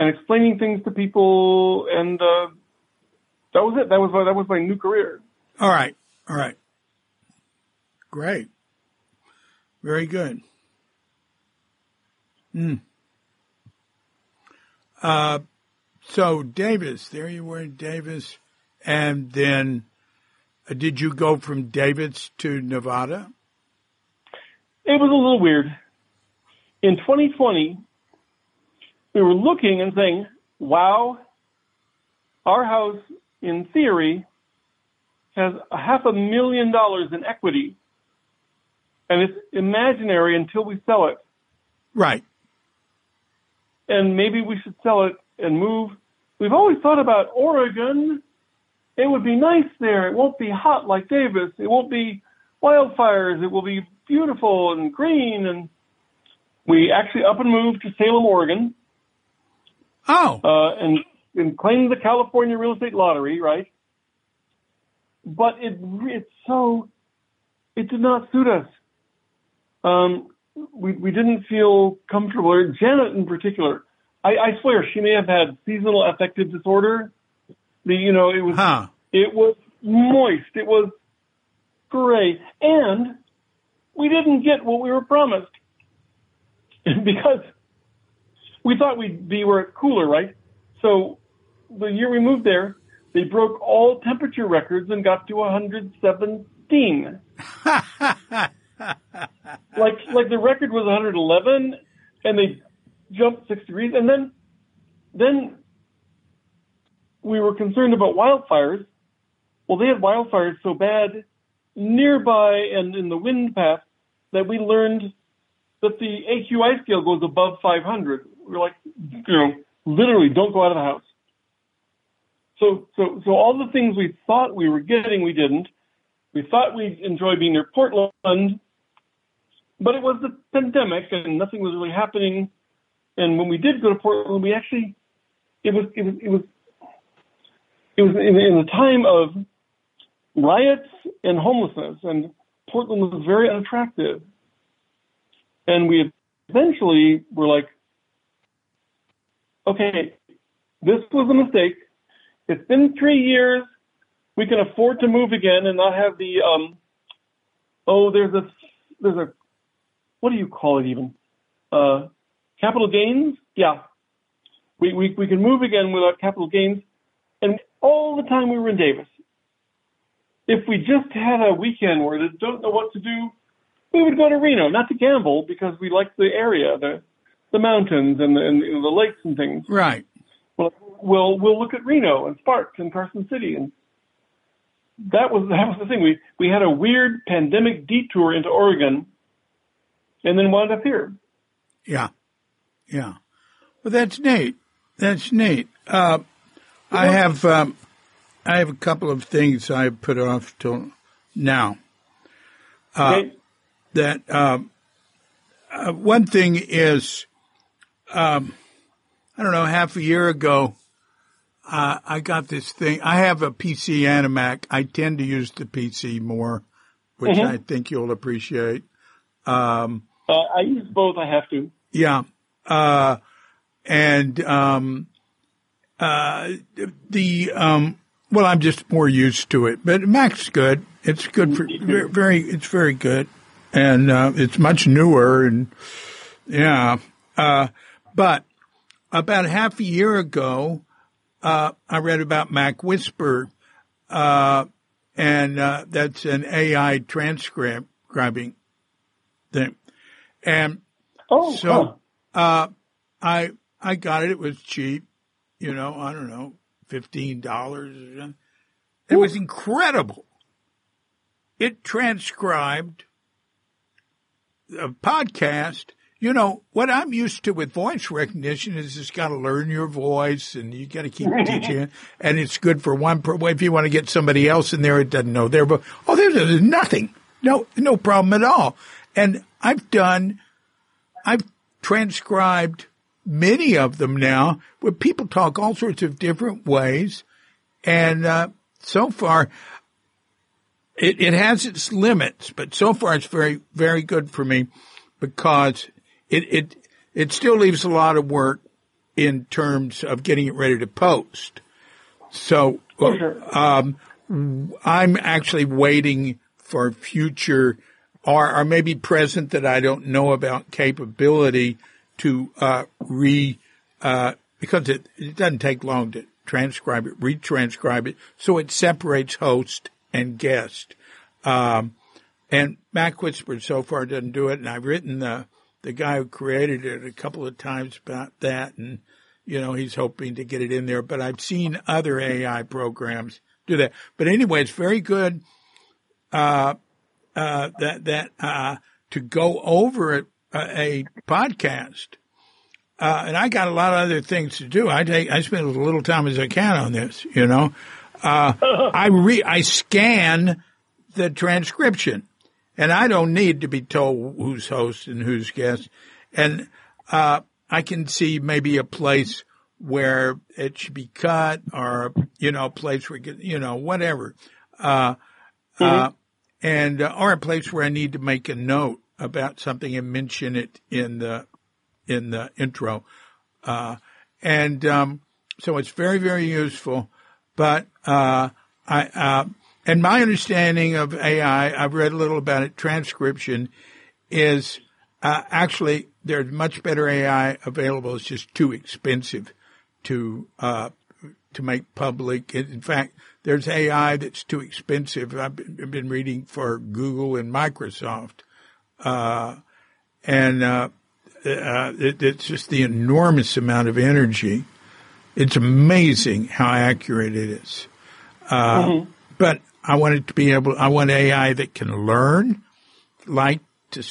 Speaker 2: and explaining things to people and uh, that was it. That was my, that was my new career.
Speaker 1: All right. All right. Great. Very good. Hmm. Uh, so Davis, there you were Davis, and then uh, did you go from Davis to Nevada?
Speaker 2: It was a little weird. In 2020, we were looking and saying, "Wow, our house, in theory, has a half a million dollars in equity." and it's imaginary until we sell it.
Speaker 1: Right.
Speaker 2: And maybe we should sell it and move. We've always thought about Oregon. It would be nice there. It won't be hot like Davis. It won't be wildfires. It will be beautiful and green. And we actually up and moved to Salem, Oregon.
Speaker 1: Oh.
Speaker 2: Uh, and, and claimed the California real estate lottery, right? But it, it's so, it did not suit us um, we, we didn't feel comfortable, Janet in particular, I, I swear she may have had seasonal affective disorder. The you know it was
Speaker 1: Huh.
Speaker 2: it was moist. It was gray, and we didn't get what we were promised because we thought we'd be where it's cooler, right? So the year we moved there, they broke all temperature records and got to 117. like like the record was 111, and they jumped six degrees, and then then we were concerned about wildfires. Well, they had wildfires so bad nearby and in the wind path that we learned that the AQI scale goes above 500. We're like, you know, literally don't go out of the house. So, so, so all the things we thought we were getting, we didn't. We thought we'd enjoy being near Portland, but it was the pandemic and nothing was really happening. And when we did go to Portland, we actually, it was, it was, it was, it was in, in a time of riots and homelessness, and Portland was very unattractive. And we eventually were like, okay, this was a mistake. It's been three years. We can afford to move again and not have the um. Oh, there's a there's a what do you call it even? Uh, capital gains. Yeah, we we we can move again without capital gains. And all the time we were in Davis, if we just had a weekend where they don't know what to do, we would go to Reno, not to gamble because we like the area, the the mountains and the, and you know, the lakes and things.
Speaker 1: Right.
Speaker 2: Well, we'll we'll look at Reno and Sparks and Carson City, and that was that was the thing. We we had a weird pandemic detour into Oregon, and then wound up here.
Speaker 1: Yeah. Yeah. Well, that's neat. That's neat. Uh, I have, um, I have a couple of things I put off till now.
Speaker 2: Okay?
Speaker 1: That, um, uh, one thing is, um, I don't know, half a year ago, uh, I got this thing. I have a PC and a Mac. I tend to use the PC more, which
Speaker 2: Mhm.
Speaker 1: I think you'll appreciate. Um,
Speaker 2: uh, I use both. I have to.
Speaker 1: yeah. Uh, and, um, uh, the, um, well, I'm just more used to it, but Mac's good. It's good for very, it's very good. And, uh, it's much newer and, yeah. But about half a year ago, uh, I read about Mac Whisper, uh, and, uh, that's an AI transcribing thing. And,
Speaker 2: Oh,
Speaker 1: so, uh, I, I got it. It was cheap, you know, I don't know, $15. It was incredible. It transcribed a podcast. You know, what I'm used to with voice recognition is it's got to learn your voice and you got to keep teaching it. And it's good for one, per- if you want to get somebody else in there, it doesn't know their voice. Oh, there's, there's nothing. No, no problem at all. And I've done, I've transcribed many of them now where people talk all sorts of different ways. And, uh, so far, it, it has its limits, but so far it's very, very good for me because it, it, it still leaves a lot of work in terms of getting it ready to post. So, um, I'm actually waiting for future or, or maybe present that I don't know about capability to, uh, re, uh, because it, it doesn't take long to transcribe it, retranscribe it. So it separates host and guest. Um, and Mac Whisper so far doesn't do it. And I've written the, the guy who created it a couple of times about that. And, you know, he's hoping to get it in there, but I've seen other AI programs do that. But anyway, it's very good, uh, uh, that, that, uh, to go over a, a podcast. Uh, and I got a lot of other things to do. I take, I spend as little time as I can on this, you know. Uh, I re, I scan the transcription and I don't need to be told who's host and who's guest. And, uh, I can see maybe a place where it should be cut or, you know, a place where, you know, whatever. Uh, uh, and, uh, or a place where I need to make a note about something and mention it in the, in the intro. Uh, and um, so it's very very useful. But uh, I uh, and my understanding of AI, I've read a little about it. Transcription is uh, actually there's much better AI available. It's just too expensive to uh, to make public. In fact, there's AI that's too expensive. I've been, reading for Google and Microsoft, uh, and uh, uh, it, it's just the enormous amount of energy. It's amazing how accurate it is. Uh, mm-hmm. But I want it to be able. I want AI that can learn, like to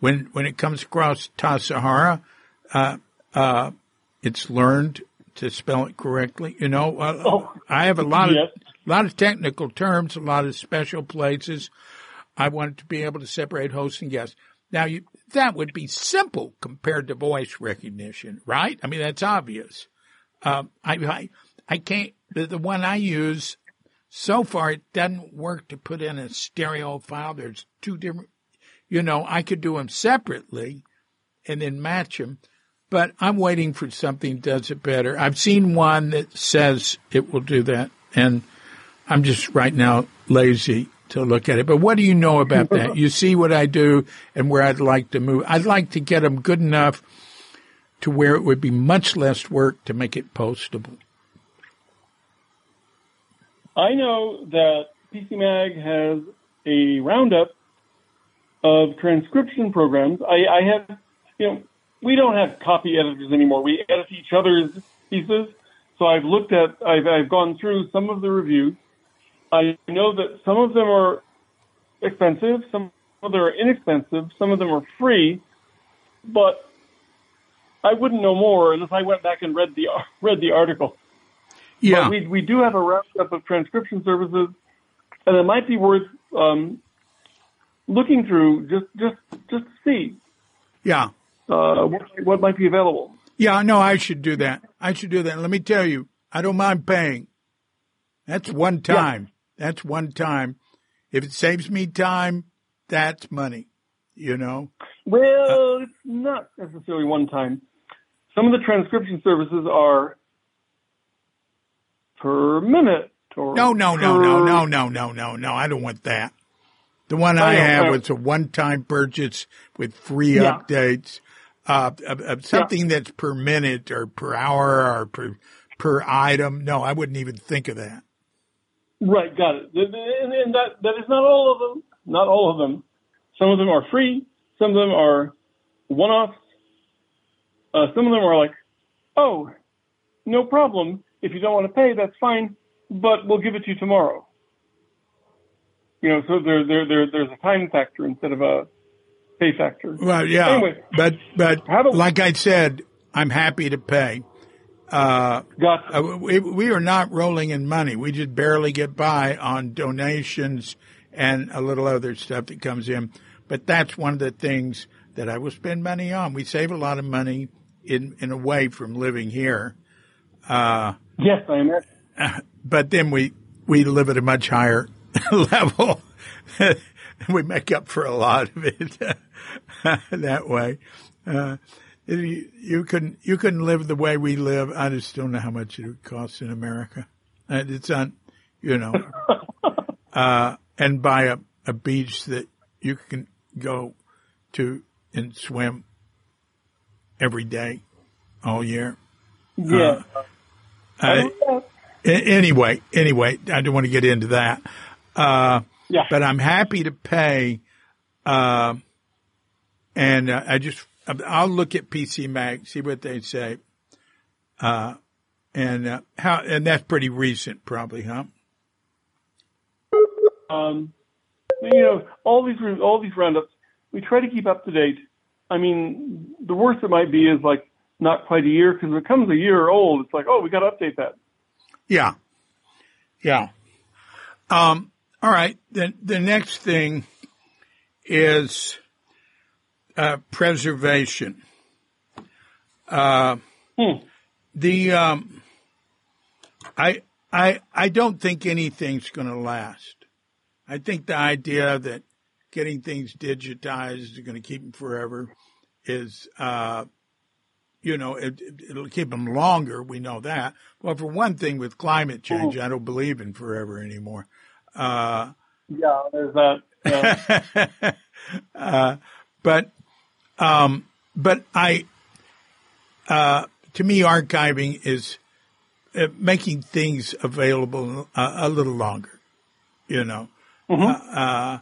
Speaker 1: when when it comes across Tassajara, uh, uh, it's learned to spell it correctly. You know, uh, oh, I have a lot of a lot of technical terms, a lot of special places. I wanted to be able to separate host and guest. Now, you, that would be simple compared to voice recognition, right? I mean, that's obvious. Um, I, I, I can't. The, the one I use so far, it doesn't work to put in a stereo file. There's two different. You know, I could do them separately, and then match them but I'm waiting for something that does it better. I've seen one that says it will do that, and I'm just right now lazy to look at it. But what do you know about that? You see what I do and where I'd like to move. I'd like to get them good enough to where it would be much less work to make it postable.
Speaker 2: I know that PCMag has a roundup of transcription programs. I, I have, you know, we don't have copy editors anymore. We edit each other's pieces. So I've looked at, I've, I've gone through some of the reviews. I know that some of them are expensive, some of them are inexpensive, some of them are free, but I wouldn't know more unless I went back and read the read the article.
Speaker 1: Yeah,
Speaker 2: but we we do have a roundup of transcription services, and it might be worth um, looking through just just just to see.
Speaker 1: Yeah,
Speaker 2: uh, what, what might be available.
Speaker 1: Yeah, no, I should do that. I should do that. Let me tell you, I don't mind paying. That's one time. Yeah. That's one time. If it saves me time, that's money. You know.
Speaker 2: Well, uh, it's not necessarily one time. Some of the transcription services are per minute or
Speaker 1: no, no, no, no, no, no, no, no, no. I don't want that. The one I, I have was a one-time purchase with free yeah. updates uh, something yeah. that's per minute or per hour or per per item. No, I wouldn't even think of that.
Speaker 2: Right, got it. And, and that that is not all of them. Not all of them. Some of them are free. Some of them are one-offs. Uh, some of them are like, oh, no problem. If you don't want to pay, that's fine, but we'll give it to you tomorrow. You know, so there, there, there, there's a time factor instead of a pay factor.
Speaker 1: Well, yeah, anyway, but but like I said, I'm happy to pay. Uh,
Speaker 2: gotcha.
Speaker 1: Uh, we, we are not rolling in money. We just barely get by on donations and a little other stuff that comes in. But that's one of the things that I will spend money on. We save a lot of money in in a way from living here.
Speaker 2: Uh, yes, I imagine.
Speaker 1: But then we we live at a much higher level. we make up for a lot of it that way. Uh, you, you couldn't you couldn't live the way we live. I just don't know how much it would cost in America. And it's on, you know, uh, and buy a, a beach that you can go to and swim every day, all year.
Speaker 2: Yeah.
Speaker 1: Uh, anyway, anyway, I don't want to get into that. Uh,
Speaker 2: yeah.
Speaker 1: But I'm happy to pay. Uh, and uh, I just, I'll look at PC Mag, see what they say. Uh, and uh, how, and that's pretty recent, probably, huh?
Speaker 2: Um, you know, all these all these roundups, we try to keep up to date. I mean, the worst it might be is like not quite a year because if it comes a year old, it's like, oh, we got to update that.
Speaker 1: Yeah, yeah. Um, all right. The, the next thing is uh, preservation. Uh, hmm. The um, I I I don't think anything's going to last. I think the idea that getting things digitized is going to keep them forever is uh, You know, it, it'll keep them longer. We know that. Well, for one thing, with climate change, I don't believe in forever anymore. Uh,
Speaker 2: Yeah, there's that. Yeah.
Speaker 1: uh, but, um, but I, uh, to me, archiving is uh, making things available uh, a little longer, you know. Uh,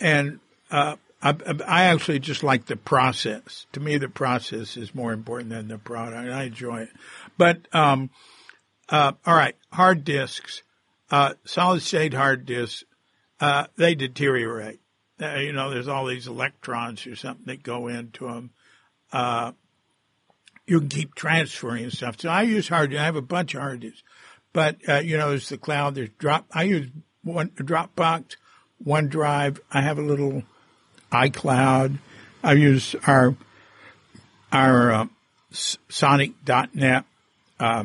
Speaker 1: and uh, I, I actually just like the process. To me, the process is more important than the product. I enjoy it. But um, uh, all right, hard disks, uh, solid state hard disks, uh, they deteriorate. Uh, you know, there's all these electrons or something that go into them. Uh, you can keep transferring and stuff. So I use hard. I have a bunch of hard disks, but uh, you know, there's the cloud. There's drop. I use one Dropbox, OneDrive. I have a little iCloud. I use our our uh, Sonic.net. Uh,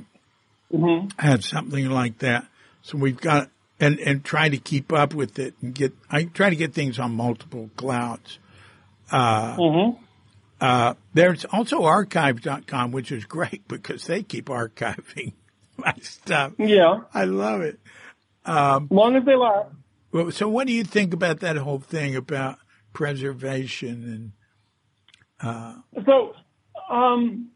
Speaker 2: hmm
Speaker 1: had something like that. So we've got and and try to keep up with it and get. I try to get things on multiple clouds.
Speaker 2: hmm
Speaker 1: Uh, there's also archive.com, which is great because they keep archiving my stuff.
Speaker 2: Yeah,
Speaker 1: I love it.
Speaker 2: as long as they last.
Speaker 1: Well, so what do you think about that whole thing about preservation and uh,
Speaker 2: So, um,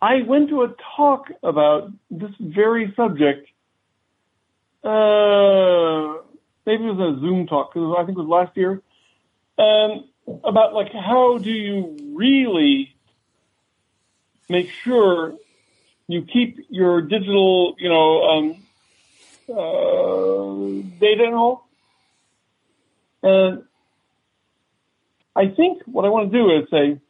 Speaker 2: I went to a talk about this very subject. Uh, maybe it was a Zoom talk because I think it was last year. Um, about like how do you really make sure you keep your digital, you know, um, uh, data and all. And I think what I want to do is say,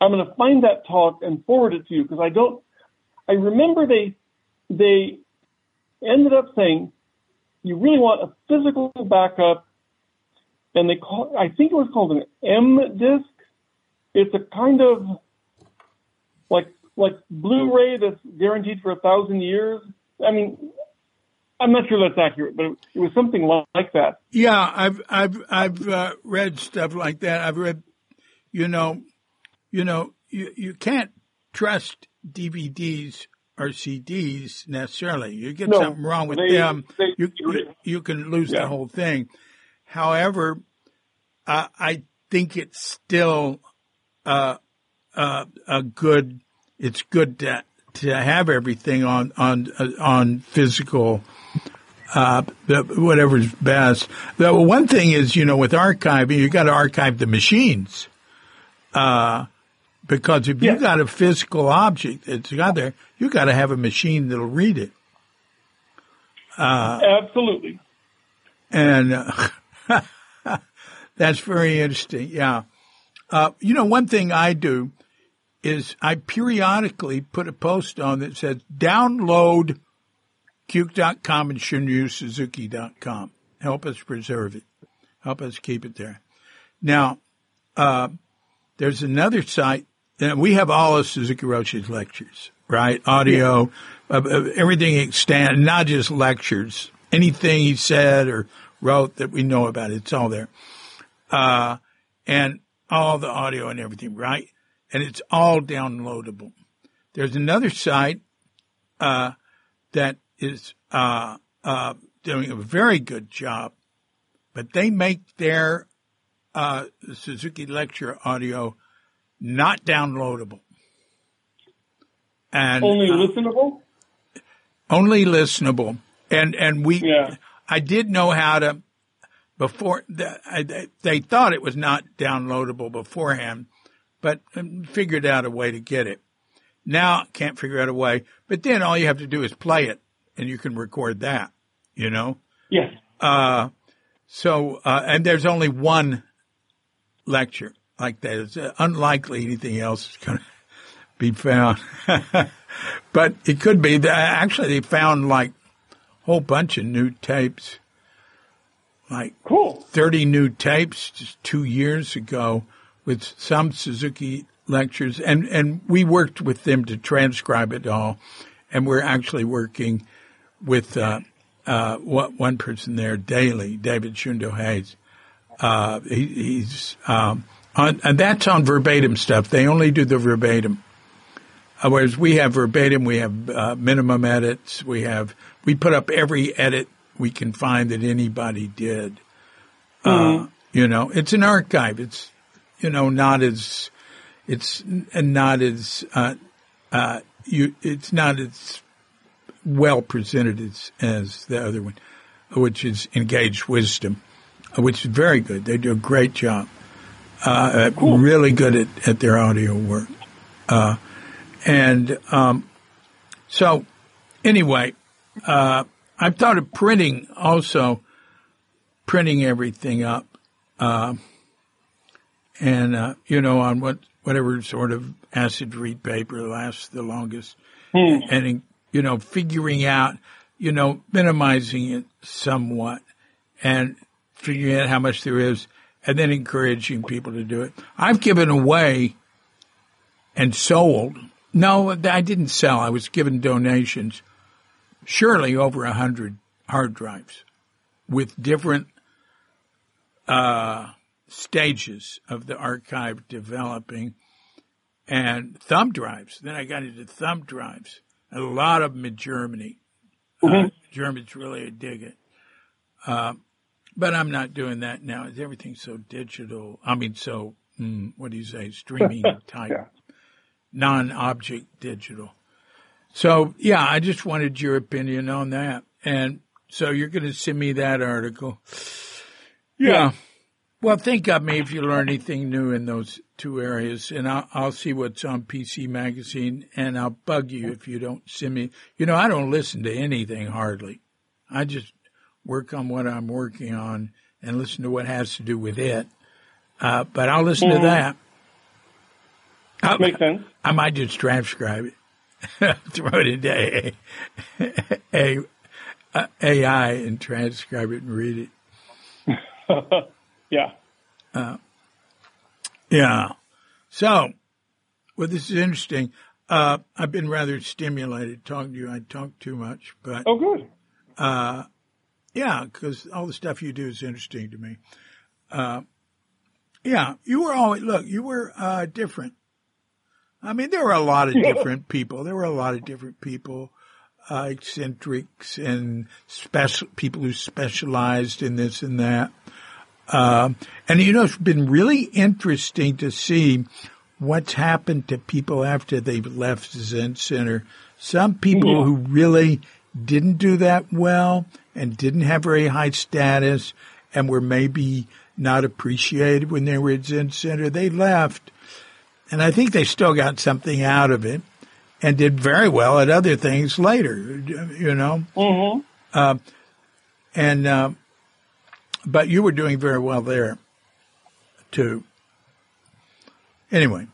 Speaker 2: I'm going to find that talk and forward it to you because I don't. I remember they they ended up saying you really want a physical backup, and they call. I think it was called an M disk. It's a kind of like like Blu-ray that's guaranteed for a thousand years. I mean, I'm not sure that's accurate, but it was something like that.
Speaker 1: Yeah, I've I've I've uh, read stuff like that. I've read, you know, you know, you you can't trust DVDs or CDs necessarily. You get
Speaker 2: No,
Speaker 1: something wrong with
Speaker 2: they-
Speaker 1: them,
Speaker 2: they-
Speaker 1: you, you you can lose the whole thing. However, uh, I think it's still uh, uh, a good. It's good to to have everything on on uh, on physical uh, the- whatever's best. The one thing is, you know, with archiving, you got to archive the machines. Uh, because if
Speaker 2: Yeah.
Speaker 1: you got a physical object that's got there, you got to have a machine that'll read it.
Speaker 2: Absolutely.
Speaker 1: And uh, that's very interesting. Yeah. Uh, you know, one thing I do is I periodically put a post on that says download Cuke.com and ShunryuSuzuki.com. Help us preserve it. Help us keep it there. Now, uh, there's another site, and we have all of Suzuki Roshi's lectures, right? Audio, uh, uh, everything extant, not just lectures. Anything he said or wrote that we know about, it's all there. Uh, and all the audio and everything, right? And it's all downloadable. There's another site, uh, that is, uh, uh, doing a very good job, but they make their, uh, Suzuki lecture audio not downloadable. And
Speaker 2: Only
Speaker 1: uh,
Speaker 2: listenable.
Speaker 1: only listenable. And and we,
Speaker 2: Yeah.
Speaker 1: I did know how to before the, I, they- they thought it was not downloadable beforehand, but um, figured out a way to get it. Now can't figure out a way, but then all you have to do is play it, and you can record that. You know.
Speaker 2: Yes.
Speaker 1: Uh, so, uh, and there's only one lecture like that. It's uh, unlikely anything else is going to be found. but it could be. Actually, they found like a whole bunch of new tapes, like
Speaker 2: Cool.
Speaker 1: 30 new tapes just two years ago with some Suzuki lectures. And, and we worked with them to transcribe it all. And we're actually working with, uh, uh, one one person there daily, David Shundo Hayes. Uh, he, he's, um, On, and that's on verbatim stuff. They only do the verbatim. Uh, whereas we have verbatim, we have uh, minimum edits, we have we put up every edit we can find that anybody did. Uh, you know, it's an archive. It's you know not as it's not as uh, uh, you. It's not as well presented as as the other one, which is Engaged Wisdom, which is very good. They do a great job. Uh,
Speaker 2: Cool.
Speaker 1: Really good at, at their audio work. Uh, and um, so, anyway, uh, I've thought of printing also, printing everything up, uh, and uh, you know on what whatever sort of acid read paper lasts the longest, and you know figuring out, you know, minimizing it somewhat, and figuring out how much there is, and then encouraging people to do it. I've given away and sold. No, I didn't sell. I was given donations. Surely over a hundred hard drives with different uh, stages of the archive developing and thumb drives. Then I got into thumb drives. A lot of them in Germany. Uh, Germans really dig it. Uh, but I'm not doing that now. Everything's so digital. I mean, so, mm, what do you say, streaming type
Speaker 2: Yeah.
Speaker 1: non-object digital. So yeah, I just wanted your opinion on that. And so you're going to send me that article. Yeah. Well, think of me if you learn anything new in those two areas, and I'll, I'll see what's on PC Magazine, and I'll bug you if you don't send me. You know, I don't listen to anything hardly. I just work on what I'm working on and listen to what has to do with it. Uh, but I'll listen to that. I-
Speaker 2: Makes sense.
Speaker 1: I might just transcribe it, throw it into a, a, a, AI and transcribe it and read it.
Speaker 2: Yeah.
Speaker 1: Yeah. So, well, this is interesting. Uh, I've been rather stimulated talking to you. I talk too much, but
Speaker 2: Oh, good.
Speaker 1: yeah, because all the stuff you do is interesting to me. Uh, yeah, you were always, look, you were, uh, different. I mean, there were a lot of different people. There were a lot of different people, uh, eccentrics and special, people who specialized in this and that. Um, and you know, it's been really interesting to see what's happened to people after they've left Zen Center. Some people
Speaker 2: Yeah.
Speaker 1: who really didn't do that well and didn't have very high status and were maybe not appreciated when they were at Zen Center, they left. And I think they still got something out of it and did very well at other things later, you know?
Speaker 2: Mm-hmm.
Speaker 1: And, uh, but you were doing very well there too. Anyway.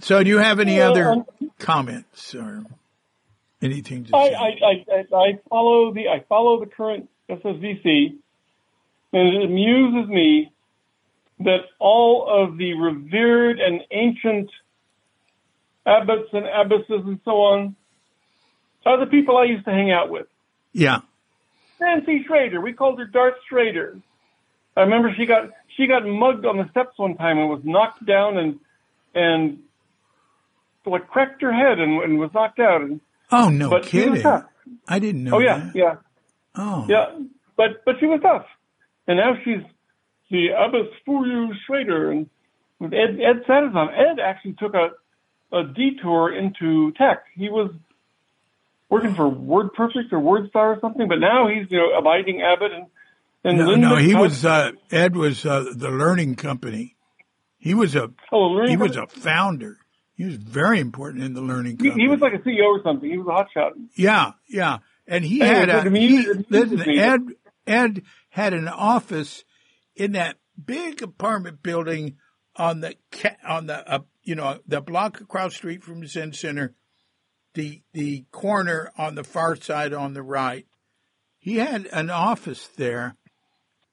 Speaker 1: So do you have any other
Speaker 2: um,
Speaker 1: comments or anything to
Speaker 2: I,
Speaker 1: say?
Speaker 2: I, I, I- I follow the I follow the current SFZC, and it amuses me that all of the revered and ancient abbots and abbesses and so on are the people I used to hang out with.
Speaker 1: yeah.
Speaker 2: Nancy Schroeder, we called her Darth Schroeder. I remember she got she got mugged on the steps one time and was knocked down and and like cracked her head and, and was knocked out. And
Speaker 1: Oh, no
Speaker 2: but she was
Speaker 1: kidding.
Speaker 2: tough.
Speaker 1: I didn't know
Speaker 2: Oh yeah,
Speaker 1: that.
Speaker 2: yeah.
Speaker 1: Oh,
Speaker 2: Yeah, but but she was tough, and now she's the Abbas Furyu Schroeder and with Ed Ed Sattizahn. Ed actually took a a detour into tech. He was working for WordPerfect or WordStar or something, but now he's you know abiding Abbott and and
Speaker 1: No,
Speaker 2: Linda
Speaker 1: no, he
Speaker 2: Cox-
Speaker 1: was, uh, Ed was, uh, the learning company. He was a,
Speaker 2: oh,
Speaker 1: he was a founder. He was very important in the learning
Speaker 2: he,
Speaker 1: company.
Speaker 2: he was like a CEO or something. He was a hotshot.
Speaker 1: Yeah, yeah. And he
Speaker 2: Anyway,
Speaker 1: had a, he, listen. Ed, Ed had an office in that big apartment building on the, on the, uh, you know, the block across the street from the Zen Center, the, the corner on the far side on the right. He had an office there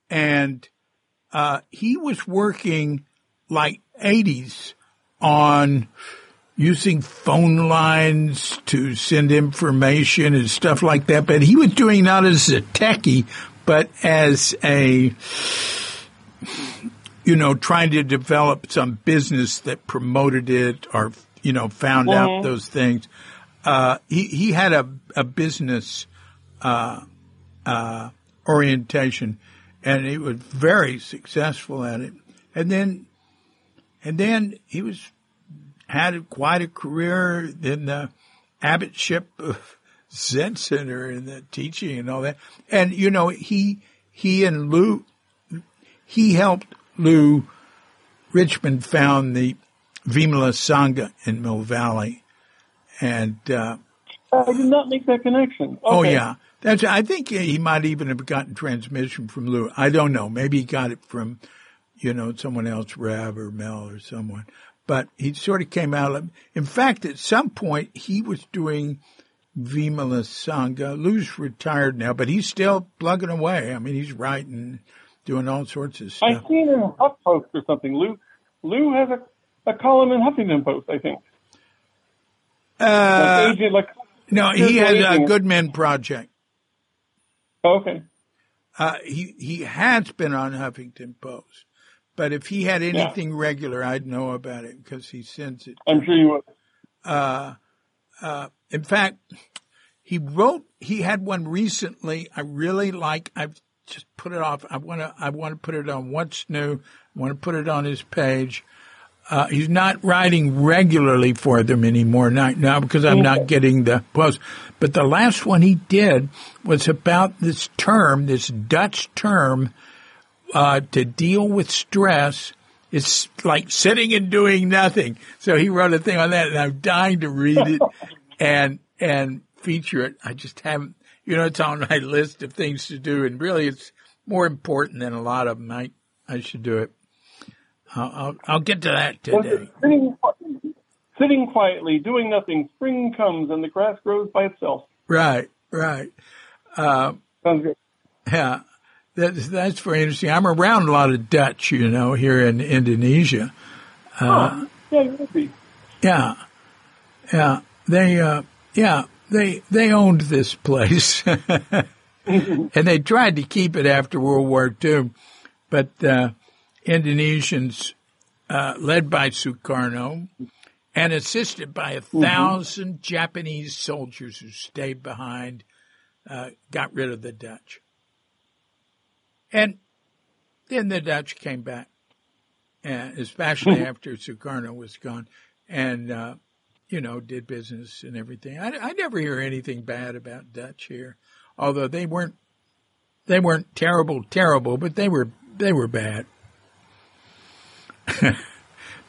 Speaker 1: and, uh, he was working like 80s on, using phone lines to send information and stuff like that. But he was doing not as a techie, but as a, you know, trying to develop some business that promoted it or, you know, found out
Speaker 2: Mhm.
Speaker 1: those things. Uh, he, he had a, a business, uh, uh, orientation and he was very successful at it. And then, and then he was, had quite a career in the abbotship of Zen Center and the teaching and all that. And, you know, he, he and Lew, he helped Lew Richmond found the Vimala Sangha in Mill Valley. And, uh,
Speaker 2: I did not make that connection.
Speaker 1: oh yeah, that's, I think he might even have gotten transmission from Lew. I don't know. Maybe he got it from, you know, someone else, Reb or Mel or someone. But he sort of came out. of- In fact, at some point he was doing Vimala Sangha. Lew's retired now, but he's still plugging away. I mean, he's writing, doing all sorts of stuff.
Speaker 2: I seen in HuffPost or something. Lew Lew has a, a column in Huffington Post, I think.
Speaker 1: Uh,
Speaker 2: Like agent, like
Speaker 1: no, he has
Speaker 2: Spiritual
Speaker 1: a
Speaker 2: aging.
Speaker 1: Good Men Project.
Speaker 2: okay.
Speaker 1: Uh, he he has been on Huffington Post, but if he had anything regular, I'd know about it because he sends it.
Speaker 2: I'm sure you would.
Speaker 1: Uh, uh, in fact, he wrote. He had one recently. I really like. I've just put it off. I want to. I want to put it on What's New. I want to put it on his page. Uh, he's not writing regularly for them anymore not now because I'm not getting the post. But the last one he did was about this term, this Dutch term, uh, to deal with stress. It's like sitting and doing nothing. So he wrote a thing on that and I'm dying to read it and, and feature it. I just haven't, you know, it's on my list of things to do and really it's more important than a lot of them. I, I should do it. I'll, I'll, I'll get to that today.
Speaker 2: Sitting, sitting quietly, doing nothing. Spring comes and the grass grows by itself.
Speaker 1: Right, right. Uh,
Speaker 2: Sounds good.
Speaker 1: yeah, that's, that's very interesting. I'm around a lot of Dutch, you know, here in Indonesia.
Speaker 2: Huh. Yeah, you be.
Speaker 1: Yeah, yeah. They, uh, yeah, they they owned this place, and they tried to keep it after World War II, but uh, Indonesians, uh, led by Sukarno, and assisted by a 1000 Japanese soldiers who stayed behind, uh, got rid of the Dutch, and then the Dutch came back, and especially after Sukarno was gone, and. Uh, you know, did business and everything. I, I never hear anything bad about Dutch here, although they weren't they weren't terrible, terrible, but they were they were bad.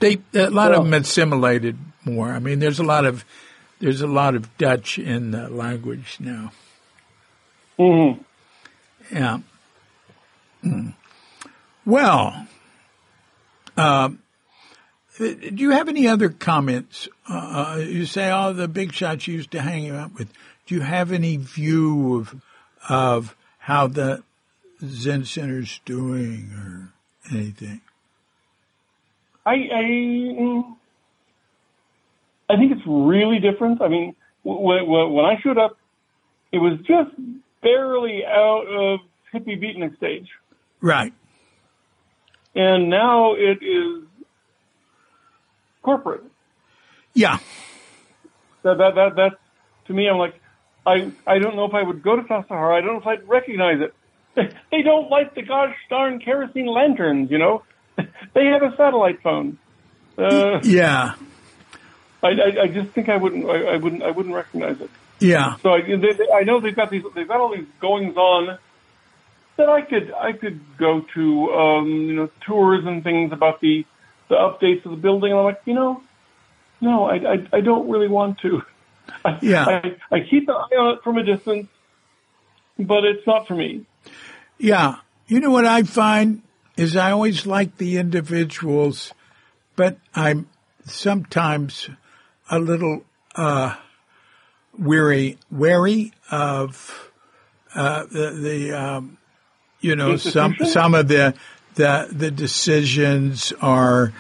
Speaker 1: They a lot of them assimilated more. I mean, there's a lot of there's a lot of Dutch in the language now.
Speaker 2: hmm
Speaker 1: Yeah. Mm. Well, um, do you have any other comments? Uh, you say, oh, the big shots you used to hang out with. Do you have any view of of how the Zen Center's doing or anything?
Speaker 2: I, I, I think it's really different. I mean, when, when I showed up, it was just barely out of hippie beatnik stage.
Speaker 1: Right.
Speaker 2: And now it is corporate.
Speaker 1: Yeah.
Speaker 2: That, that, that, that, to me, I'm like, I, I don't know if I would go to Tassajara. I don't know if I'd recognize it. They don't light the gosh darn kerosene lanterns, you know? They have a satellite phone. Uh,
Speaker 1: Yeah.
Speaker 2: I, I, I just think I wouldn't, I, I wouldn't, I wouldn't recognize it.
Speaker 1: Yeah.
Speaker 2: So I, they, they, I know they've got these, they've got all these goings on that I could, I could go to, um, you know, tours and things about the, the updates of the building. And I'm like, you know, no, I, I, I don't really want to. I,
Speaker 1: Yeah.
Speaker 2: I, I keep an eye on it from a distance, but it's not for me.
Speaker 1: Yeah. You know what I find is I always like the individuals, but I'm sometimes a little uh, weary, wary of uh, the, the um, you know some some of the the the decisions are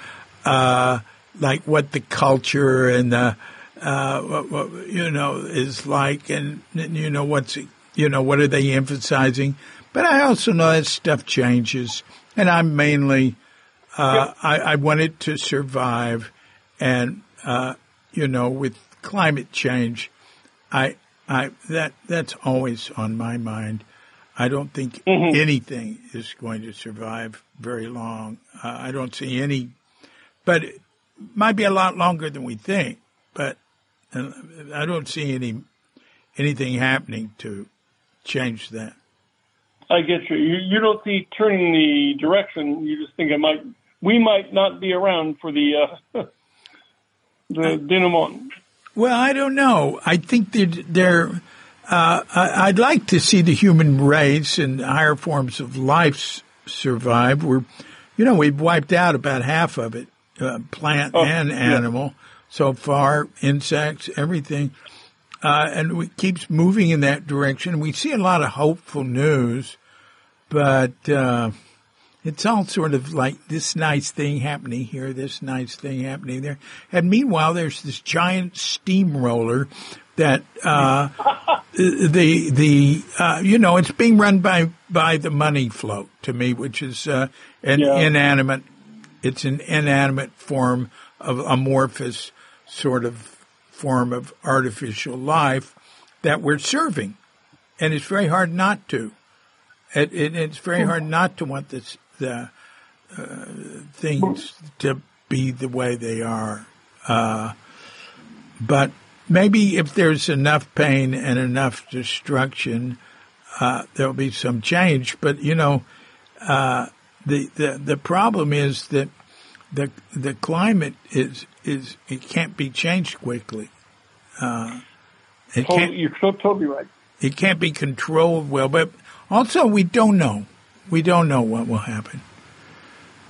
Speaker 1: uh, like what the culture and the uh, what, what, you know is like, and you know what's you know what are they emphasizing. But I also know that stuff changes, and I'm mainly Uh,
Speaker 2: Yep.
Speaker 1: I, I want it to survive, and uh, you know, with climate change, I, I that that's always on my mind. I don't think anything is going to survive very long. Uh, I don't see any, but it might be a lot longer than we think. But uh, I don't see any anything happening to change that.
Speaker 2: I get you. you. You don't see turning the direction. You just think it might. We might not be around for the uh, the denouement.
Speaker 1: Well, I don't know. I think that they're. Uh, I- I'd like to see the human race and higher forms of life survive. We're, you know, we've wiped out about half of it, uh, plant
Speaker 2: Oh,
Speaker 1: and
Speaker 2: yeah.
Speaker 1: animal so far, insects, everything, uh, and it keeps moving in that direction. We see a lot of hopeful news, but uh, it's all sort of like this nice thing happening here, this nice thing happening there. And meanwhile, there's this giant steamroller that uh, the the uh, you know it's being run by by the money float to me, which is uh, an
Speaker 2: Yeah.
Speaker 1: inanimate. It's an inanimate form of amorphous sort of form of artificial life that we're serving, and it's very hard not to. It, it, it's very hard not to want this the uh, things to be the way they are. Uh, but maybe if there's enough pain and enough destruction, uh, there'll be some change. But you know, uh, the the the problem is that the the climate is is it can't be changed quickly. Uh, it
Speaker 2: Totally,
Speaker 1: can't
Speaker 2: you're so, totally right.
Speaker 1: it can't be controlled well, but also we don't know. We don't know what will happen.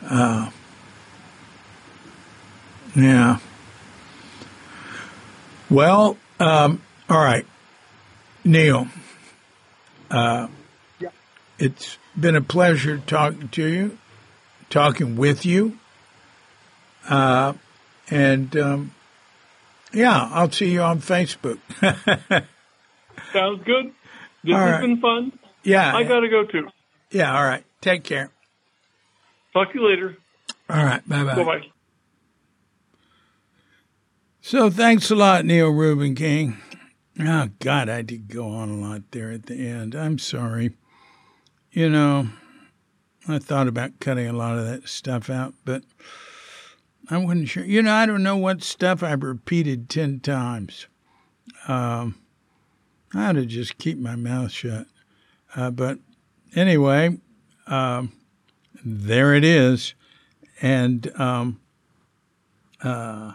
Speaker 1: Uh, yeah. Well, um, all right, Neil. Uh,
Speaker 2: Yeah.
Speaker 1: It's been a pleasure talking to you, talking with you, uh, and um, yeah, I'll see you on Facebook.
Speaker 2: Sounds good. This
Speaker 1: All
Speaker 2: has
Speaker 1: right.
Speaker 2: been fun.
Speaker 1: Yeah,
Speaker 2: I gotta go too.
Speaker 1: yeah. All right. Take care.
Speaker 2: Talk to you later.
Speaker 1: All right. Bye bye.
Speaker 2: Bye bye.
Speaker 1: So thanks a lot, Neil Rubenking. Oh God, I did go on a lot there at the end. I'm sorry. You know, I thought about cutting a lot of that stuff out, but I wasn't sure. You know, I don't know what stuff I've repeated ten times. Um, I ought to just keep my mouth shut. Uh, but anyway, um, there it is, and um, uh,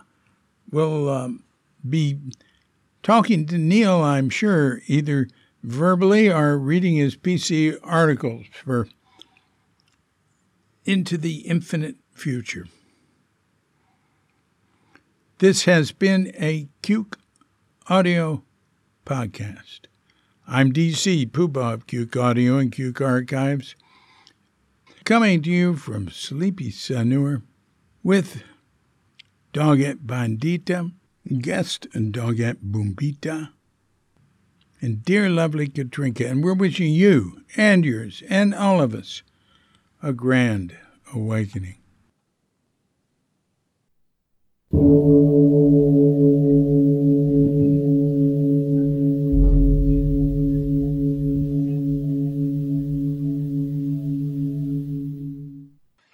Speaker 1: we'll um, be talking to Neil, I'm sure, either verbally or reading his PC articles for Into the Infinite Future. This has been a Cuke Audio podcast. I'm DC Poobah of Cuke Audio and Cuke Archives, coming to you from Sleepy Sanur with Doggett Bandita, guest Doggett Bumbita, and dear lovely Katrinka. And we're wishing you and yours and all of us a grand awakening.